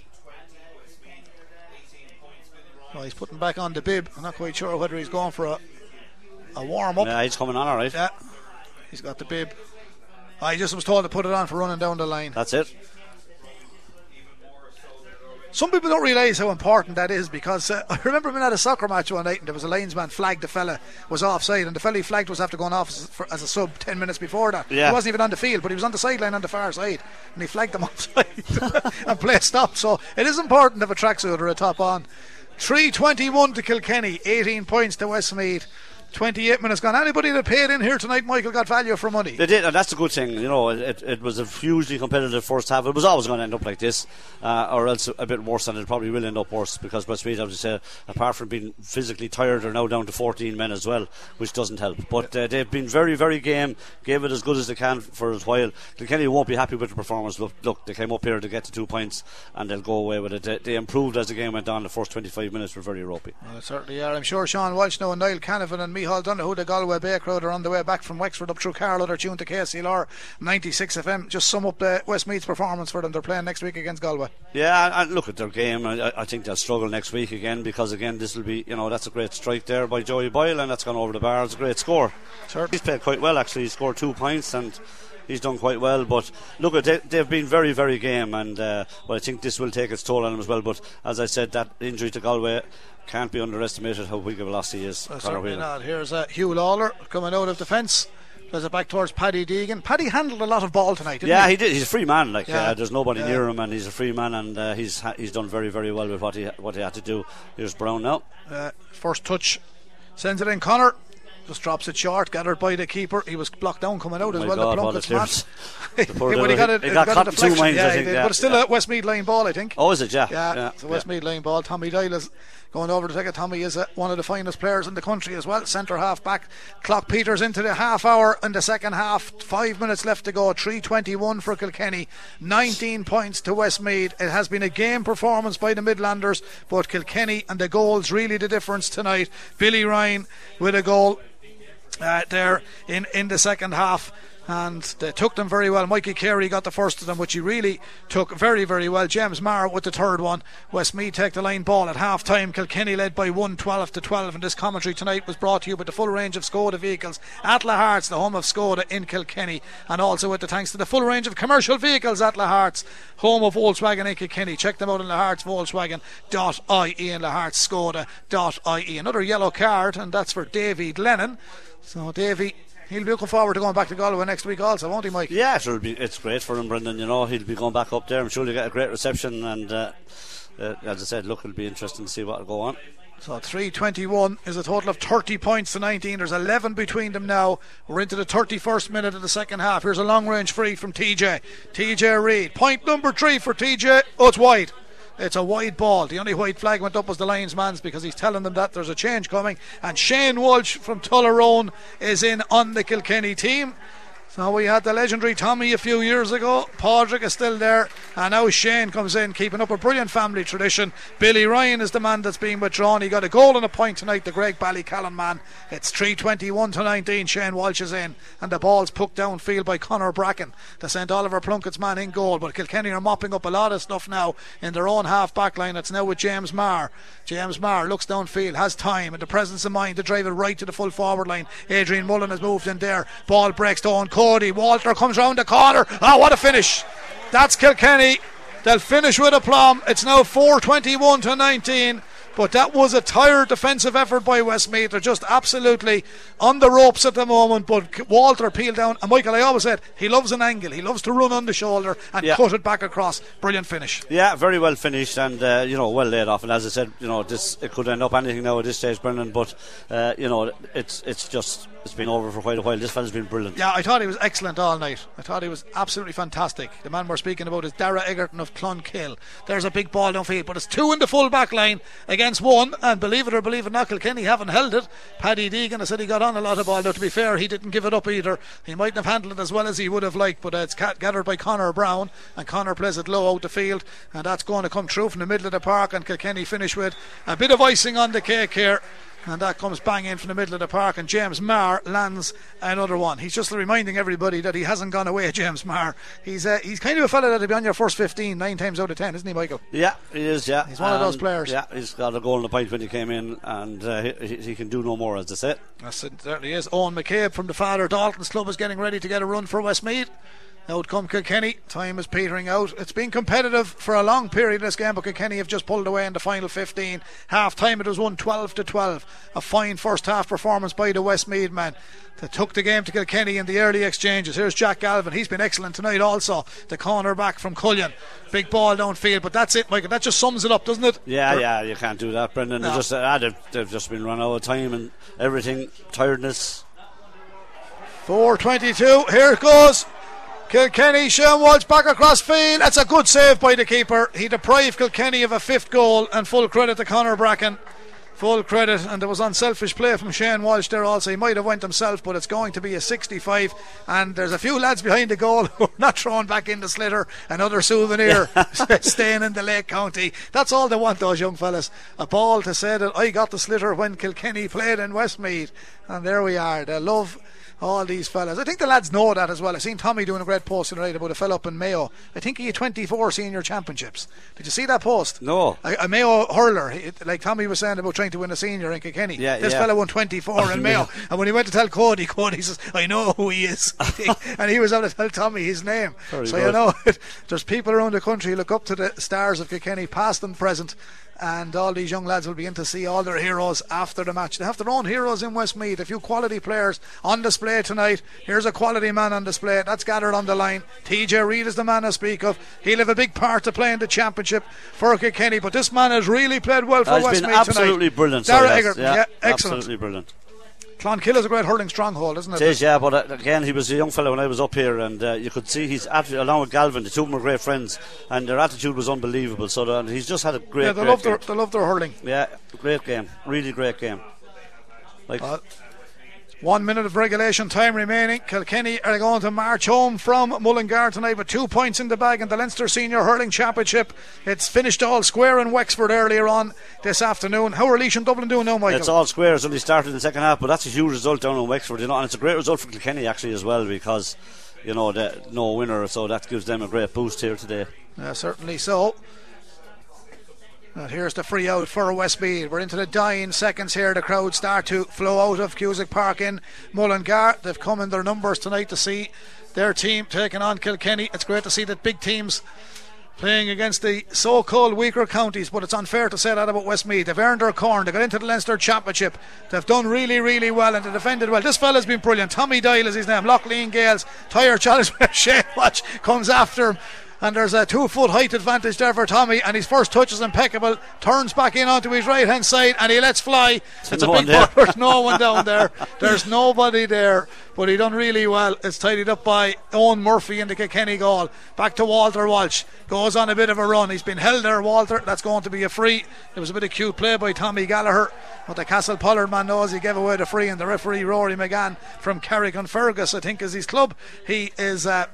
Well, he's putting back on the bib. I'm not quite sure whether he's going for a, a warm up. Yeah, he's coming on all right. Yeah, he's got the bib. I just was told to put it on for running down the line. That's it. Some people don't realise how important that is because uh, [LAUGHS] I remember being at a soccer match one night and there was a linesman flagged the fella was offside and the fella he flagged was after going off as, for, as a sub 10 minutes before that. Yeah. He wasn't even on the field but he was on the sideline on the far side and he flagged them [LAUGHS] offside [LAUGHS] and play stopped. So it is important to have a tracksuit or a top on. 321 to Kilkenny, 18 points to Westmeath. 28 minutes gone. Anybody that paid in here tonight, Michael, got value for money. They did, and that's a good thing. You know, it, it was a hugely competitive first half. It was always going to end up like this, uh, or else a bit worse, and it probably will end up worse because Westmeath, as you say, apart from being physically tired, are now down to 14 men as well, which doesn't help. But uh, they've been very, very game, gave it as good as they can for a while. Kilkenny won't be happy with the performance. Look, look, they came up here to get to two points, and they'll go away with it. They, they improved as the game went on. The first 25 minutes were very ropey. Well, certainly are. I'm sure Sean Walsh now and Niall Canavan and Michal Donoghue, the Galway Bay crowd, are on the way back from Wexford up through Carlow. They're tuned to KCLR 96 FM. Just sum up uh, the Westmeath's performance for them. They're playing next week against Galway. Yeah, and, look at their game. I, I think they'll struggle next week again because again this will be, you know, that's a great strike there by Joey Boyle, and that's gone over the bar. It's a great score. Certainly. He's played quite well actually. He scored two points and. He's done quite well, but look, at they, they've been very, very game, and uh, well, I think this will take its toll on them as well. But as I said, that injury to Galway can't be underestimated. How big of a loss he is. Uh, certainly not. Here's uh, Huw Lawlor coming out of defence. Plays it back towards Paddy Deegan. Paddy handled a lot of ball tonight, didn't Yeah, he? he did. He's a free man. Like Yeah. uh, there's nobody Yeah. near him, and he's a free man, and uh, he's ha- he's done very, very well with what he what he had to do. Here's Brown now. Uh, first touch sends it in. Connor just drops it short, gathered by the keeper. He was blocked down coming out as well. God, [LAUGHS] the a Plunkett's. Yeah, but he got he- it. he he got got a in two minds, yeah, he think, yeah, but it's still yeah. a Westmeath line ball, I think. Oh, is it? Yeah, Yeah, yeah, it's a. Westmeath line ball. Tommy Doyle is going over to take it. Tommy is uh, one of the finest players in the country as well. Centre half back. Clock Peters into the half hour in the second half. Five minutes left to go. 321 for Kilkenny. 19 points to Westmeath. It has been a game performance by the Midlanders, but Kilkenny and the goals really the difference tonight. Billy Ryan with a goal uh, there in, in the second half. And they took them very well. Mikey Carey got the first of them, which he really took very, very well. James Maher with the third one. Westmeath take the line ball at half time. Kilkenny led by 1 12 to 12. And this commentary tonight was brought to you with the full range of Skoda vehicles at Lahart's, the home of Skoda in Kilkenny. And also with the thanks to the full range of commercial vehicles at Lahart's, home of Volkswagen in Kilkenny. Check them out in Lahart's, Volkswagen.ie and Lahart's, Skoda.ie. Another yellow card, and that's for David Glennon. So, Davy, he'll be looking forward to going back to Galway next week, also, won't he, Mike? Yeah, it'll be. It's great for him, Brendan. You know, he'll be going back up there. I'm sure he'll get a great reception, and uh, uh, as I said, look, it'll be interesting to see what'll go on. So 321 is a total of 30 points to 19. There's 11 between them now. We're into the 31st minute of the second half. Here's a long range free from TJ. TJ Reid. Point number three for TJ. Oh, it's wide. It's a wide ball. The only white flag went up was the Lions man's because he's telling them that there's a change coming. And Shane Walsh from Tullaroan is in on the Kilkenny team. So we had the legendary Tommy a few years ago. Padraig is still there, and now Shane comes in, keeping up a brilliant family tradition. Billy Ryan is the man that's being withdrawn. He got a goal and a point tonight. The Graigue-Ballycallan man. It's 3:21 to 19. Shane Walsh is in, and the ball's poked downfield by Connor Bracken to send Oliver Plunkett's man in goal. But Kilkenny are mopping up a lot of stuff now in their own half back line. It's now with James Maher. James Maher looks downfield, has time and the presence of mind to drive it right to the full forward line. Adrian Mullen has moved in there. Ball breaks to Owen Cody. Walter comes round the corner. Ah, what a finish! That's Kilkenny. They'll finish with a plum. It's now 4:21 to 19. But that was a tired defensive effort by Westmeath. They're just absolutely on the ropes at the moment. But Walter peeled down. And Michael, I always said he loves an angle. He loves to run on the shoulder and Yeah. cut it back across. Brilliant finish. Yeah, very well finished and uh, you know well laid off. And as I said, you know this it could end up anything now at this stage, Brendan. But uh, you know it's it's just it's been over for quite a while. This fella's been brilliant. Yeah, I thought he was excellent all night. I thought he was absolutely fantastic. The man we're speaking about is Dara Egerton of Clonkill. There's a big ball downfield, but it's two in the full back line against one. And believe it or believe it not, Kilkenny haven't held it. Paddy Deegan, I said he got on a lot of ball. Now, to be fair, he didn't give it up either. He mightn't have handled it as well as he would have liked, but uh, it's gathered by Connor Brown. And Connor plays it low out the field. And that's going to come through from the middle of the park. And Kilkenny finish with a bit of icing on the cake here. And that comes bang in from the middle of the park, and James Maher lands another one. He's just reminding everybody that he hasn't gone away, [LAUGHS] James Maher. He's uh, he's kind of a fella that'll be on your first 15 nine times out of 10, isn't he, Michael? Yeah, he is. Yeah, He's one of those players. Yeah, he's got a goal in the point when he came in, and uh, he, he can do no more, as they say. Yes, it certainly is. Owen McCabe from the Father Dalton's club is getting ready to get a run for Out come Kilkenny. Time is petering out. It's been competitive for a long period this game, but Kilkenny have just pulled away in the final 15. Half time it was 1 12 to 12. A fine first half performance by the Westmeath men. They took the game to Kilkenny in the early exchanges. Here's Jack Galvin. He's been excellent tonight also. The corner back from Cullion. Big ball downfield, but that's it, Michael. That just sums it up, doesn't it? Yeah, They're- yeah, you can't do that, Brendan. No. just ah, they've, they've just been run out of time and everything, tiredness. 4.22. Here it goes. Kilkenny, Sean Walsh back across field. That's a good save by the keeper. He deprived Kilkenny of a fifth goal, and full credit to Conor Bracken. Full credit, and there was unselfish play from Shane Walsh there also. He might have went himself, but it's going to be a 65. And there's a few lads behind the goal [LAUGHS] who are not thrown back in the sliotar. Another souvenir [LAUGHS] [LAUGHS] staying in the Lake County. That's all they want, those young fellas. A ball to say that I got the sliotar when Kilkenny played in Westmeath. And there we are. They love all these fellas. I think the lads know that as well. I seen Tommy doing a great post tonight about a fella up in Mayo. I think he had 24 senior championships. Did you see that post? No. A, a Mayo hurler, like Tommy was saying about trying to win a senior in Kilkenny. Yeah, this yeah. fella won 24 [LAUGHS] in Mayo. And when he went to tell Cody, Cody says, I know who he is. [LAUGHS] and he was able to tell Tommy his name. Very so you good. know, [LAUGHS] there's people around the country who look up to the stars of Kilkenny, past and present. And all these young lads will be in to see all their heroes after the match. They have their own heroes in Westmeath. A few quality players on display tonight. Here's a quality man on display. That's gathered on the line. TJ Reid is the man I speak of. He'll have a big part to play in the championship for Kilkenny. But this man has really played well for Westmeath tonight. absolutely brilliant. Dara so yes, yeah, yeah, excellent. absolutely brilliant. Clonkill is a great hurling stronghold, isn't it? It is, yeah, but uh, again, he was a young fellow when I was up here, and uh, you could see he's atti- along with Galvin, the two of them were great friends, and their attitude was unbelievable. So uh, he's just had a great, yeah, they great love their game. they love their hurling. Yeah, great game, really great game. Like, Uh, One minute of regulation time remaining. Kilkenny are going to march home from Mullingar tonight with two points in the bag in the Leinster Senior Hurling Championship. It's finished all square in Wexford earlier on this afternoon. How are Laois and Dublin doing now, Michael? It's all square. It's only started in the second half, but that's a huge result down in Wexford, you know, and it's a great result for Kilkenny actually as well because, you know, no winner, so that gives them a great boost here today. Uh, certainly so. And here's the free out for Westmeath. We're into the dying seconds here. The crowd start to flow out of Cusack Park in Mullingar. They've come in their numbers tonight to see their team taking on Kilkenny. It's great to see that big teams playing against the so-called weaker counties, but it's unfair to say that about Westmeath. They've earned their corn. They got into the Leinster Championship. They've done really, really well, and they defended well. This fella's been brilliant. Tommy Doyle is his name. Lough Lene Gaels, Tyre Challenge, [LAUGHS] Shane Walsh comes after him. And there's a two foot height advantage there for Tommy, and his first touch is impeccable. Turns back in onto his right hand side, and he lets fly. It's no a big ball. There's no [LAUGHS] one down there. There's nobody there, but he done really well. It's tidied up by Owen Murphy in the Kilkenny goal. Back to Walter Walsh. Goes on a bit of a run. He's been held there, Walter. That's going to be a free. It was a bit of cute play by Tommy Gallagher. But the Castle Pollard man knows he gave away the free, and the referee Rory McGann from Carrigan Fergus, I think, is his club. He is. Uh,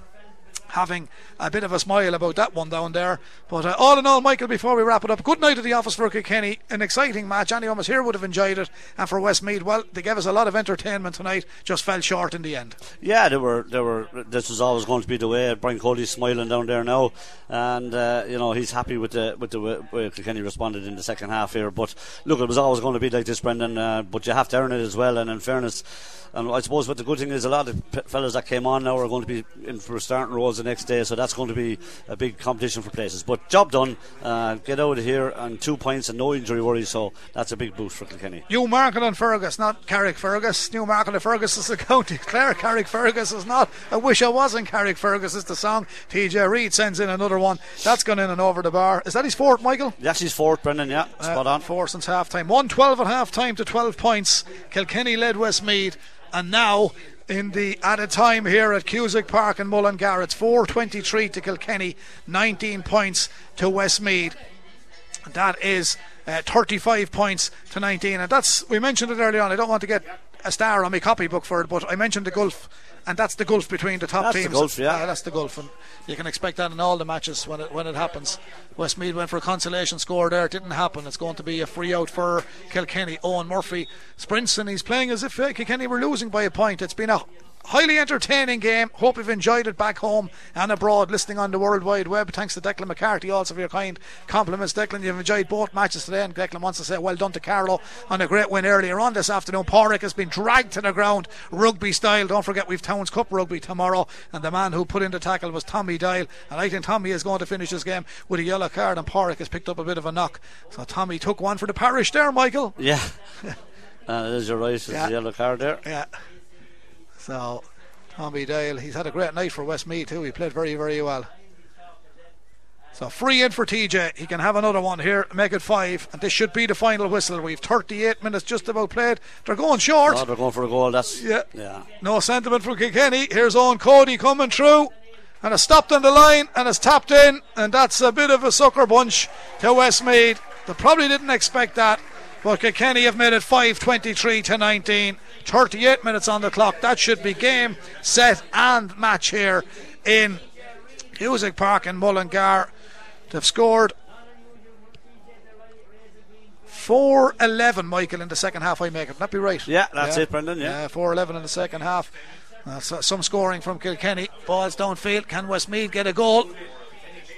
having a bit of a smile about that one down there. But uh, all in all, Michael, before we wrap it up, good night at the office for Kilkenny. An exciting match. Anyone was here would have enjoyed it. And for Westmeath, well, they gave us a lot of entertainment tonight. Just fell short in the end. Yeah, they were. They were. This was always going to be the way. Brian Cody's smiling down there now, and uh, you know he's happy with the with the way, Kilkenny responded in the second half here. But look, it was always going to be like this, Brendan. Uh, but you have to earn it as well. And in fairness, and I suppose what the good thing is, a lot of fellas that came on now are going to be in for starting roles the next day, so that's going to be a big competition for places. But job done, uh, get out of here and two points and no injury worries, so that's a big boost for Kilkenny. Newmarket-on-Fergus, not Carrickfergus. Newmarket-on-Fergus is the [LAUGHS] county. Clare Carrick Fergus is not. I wish I was in Carrickfergus is the song. TJ Reid sends in another one. That's gone in and over the bar. Is that his fourth, Michael? That's his fourth, Brendan, yeah. Spot Uh, on. Four since half time. 1 12 at half time to 12 points. Kilkenny led Westmeath. And now, in the added time here at Cusack Park in Mullingar, it's 4.23 to Kilkenny, 19 points to Westmeath. That is uh, 35 points to 19. And that's, we mentioned it earlier on. I don't want to get a star on my copybook for it, but I mentioned the gulf. And that's the gulf between the top That's the teams. gulf, yeah. Uh, that's the gulf, and you can expect that in all the matches when it when it happens. Westmeath went for a consolation score there, it didn't happen. It's going to be a free out for Kilkenny. Owen Murphy sprints and he's playing as if uh, Kilkenny were losing by a point. It's been a highly entertaining game. Hope you've enjoyed it back home and abroad, listening on the World Wide Web. Thanks to Declan McCarthy also for your kind compliments. Declan, you've enjoyed both matches today, and Declan wants to say well done to Carlow on a great win earlier on this afternoon. Pádraig has been dragged to the ground, rugby style. Don't forget we've Towns Cup rugby tomorrow, and the man who put in the tackle was Tommy Doyle, and I think Tommy is going to finish this game with a yellow card, and Pádraig has picked up a bit of a knock. So Tommy took one for the parish there, Michael. Yeah. [LAUGHS] uh, there's your right, it's Yeah. the yellow card there. Yeah. So, Tommy Doyle, he's had a great night for Westmeath too. He played very, very well. So free in for TJ. He can have another one here, make it five, and this should be the final whistle. We've 38 minutes just about played. They're going short. Oh, they're going for a goal. That's Yeah. yeah. No sentiment from Kilkenny. Here's Eoin Cody coming through. And it's stopped on the line and it's tapped in. And that's a bit of a sucker bunch to Westmeath. They probably didn't expect that. But Kilkenny have made it 5.23 to 19. 38 minutes on the clock. That should be game, set, and match here in Cusack Park in Mullingar. They've scored 4 11, Michael, in the second half. I make it. That be right? Yeah, that's it, Brendan, yeah. 4 11 in the second half. Uh, some scoring from Kilkenny. Balls downfield. Can Westmeath get a goal?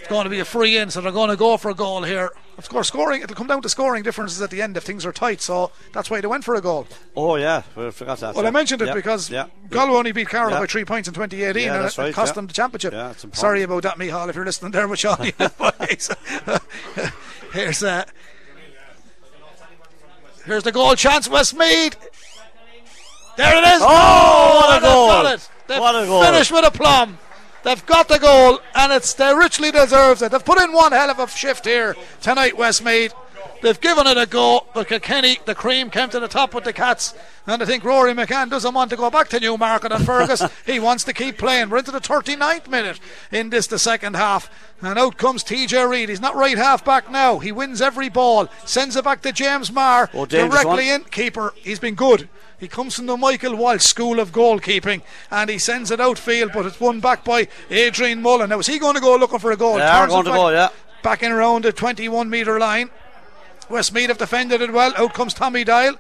It's going to be a free in, so they're going to go for a goal here. Of course, scoring, it'll come down to scoring differences at the end if things are tight, so that's why they went for a goal. Oh yeah, we forgot that. Well. I mentioned it because yeah. Galway only beat Carlow by three points in 2018, Yeah, and it, right, cost yeah. them the championship. Yeah. Sorry about that, Mihal, if you're listening there with Sean. Boys. here's uh, here's the goal chance, Westmeath. There it is. Oh, what a goal. What a goal. Finished with a plum. They've got the goal, and it's they richly deserves it. They've put in one hell of a shift here tonight, Westmeath. They've given it a go, but Kilkenny, the cream came to the top with the Cats, and I think Rory McCann doesn't want to go back to Newmarket-on-Fergus. [LAUGHS] he wants to keep playing. We're into the 39th minute in this, the second half, and out comes TJ Reid. He's not right half back now. He wins every ball, sends it back to James Maher Oh, directly in. Keeper, he's been good. He comes from the Michael Walsh School of Goalkeeping and he sends it outfield, but it's won back by Adrian Mullen. Now, is he going to go looking for a goal? They are going to back- go, yeah. Back in around the 21 metre line. Westmeath have defended it well. Out comes Tommy Doyle.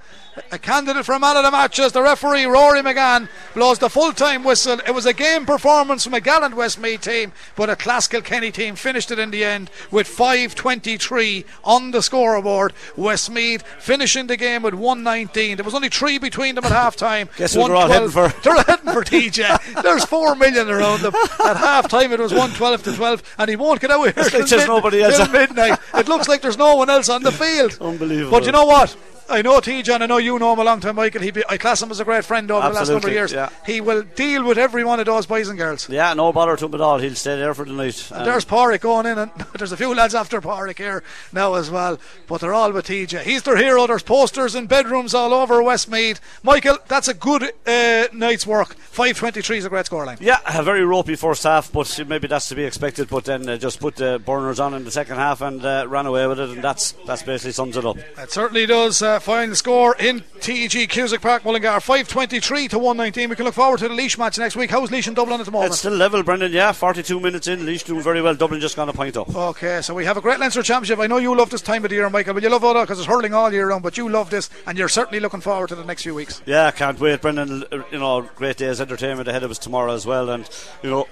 A candidate for man of the match as the referee Rory McGann blows the full time whistle. It was a game performance from a gallant Westmeath team, but a class Kilkenny team finished it in the end with 5.23 on the scoreboard. Westmeath finishing the game with 119. There was only three between them at half time. Guess who [LAUGHS] they're all heading for? They're heading for TJ. There's four million around them. At half time it was 112 to 12, and he won't get out here. like till there's nobody else midnight. It looks like there's no one else on the field. [LAUGHS] Unbelievable. But you know what? I know TJ and I know you know him a long time, Michael. He be, I class him as a great friend over the last number of years. yeah. He will deal with every one of those boys and girls. Yeah, no bother to him at all. He'll stay there for the night. Um, There's Pádraig going in, and [LAUGHS] there's a few lads after Pádraig here now as well. But they're all with TJ. He's their hero. There's posters in bedrooms all over Westmeath. Michael, that's a good uh, night's work. 5.23 is a great scoreline. Yeah, a very ropey first half, but maybe that's to be expected. But then uh, just put the burners on in the second half and uh, ran away with it, and that's that's basically sums it up. It certainly does. Uh, Uh, final score in TG Cusack Park, Mullingar, 523 to 119. We can look forward to the Laois match next week. How's Laois and Dublin at the moment? It's still level, Brendan. Yeah, 42 minutes in. Laois doing very well. Dublin just gone a point up. Okay, so we have a great Leinster Championship. I know you love this time of the year, Michael, but you love all it because it's hurling all year round. But you love this, and you're certainly looking forward to the next few weeks. Yeah, can't wait, Brendan. Uh, you know, great day's entertainment ahead of us tomorrow as well, and you know.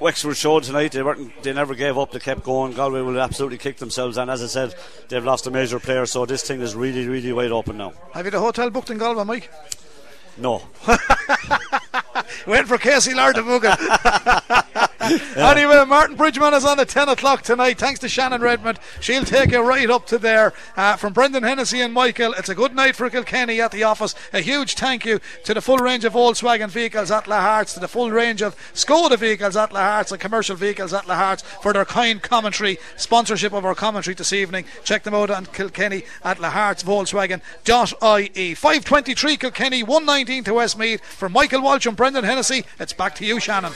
Wexford showed tonight they weren't they never gave up they kept going Galway will absolutely kick themselves and as I said they've lost a major player so this thing is really really wide open now Have you the hotel booked in Galway, Mike? no [LAUGHS] Waiting for KCLR to book it. Anyway, Martin Bridgman is on at 10 o'clock tonight. Thanks to Shannon Redmond. She'll take you right up to there. Uh, from Brendan Hennessy and Michael, it's a good night for Kilkenny at the office. A huge thank you to the full range of Volkswagen vehicles at Lahart's, to the full range of Skoda vehicles at Lahart's and commercial vehicles at Lahart's for their kind commentary, sponsorship of our commentary this evening. Check them out on Kilkenny at Lahart's Volkswagen.ie. 523 Kilkenny, 119 to Westmeath. For Michael Walsh and Brendan Hennessy, it's back to you, Shannon.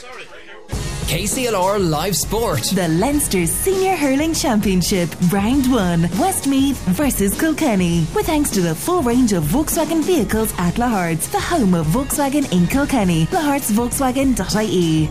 KCLR Live Sport. The Leinster Senior Hurling Championship, Round 1, Westmeath versus Kilkenny. With thanks to the full range of Volkswagen vehicles at Lahart's, the home of Volkswagen in Kilkenny. Lahart'sVolkswagen.ie.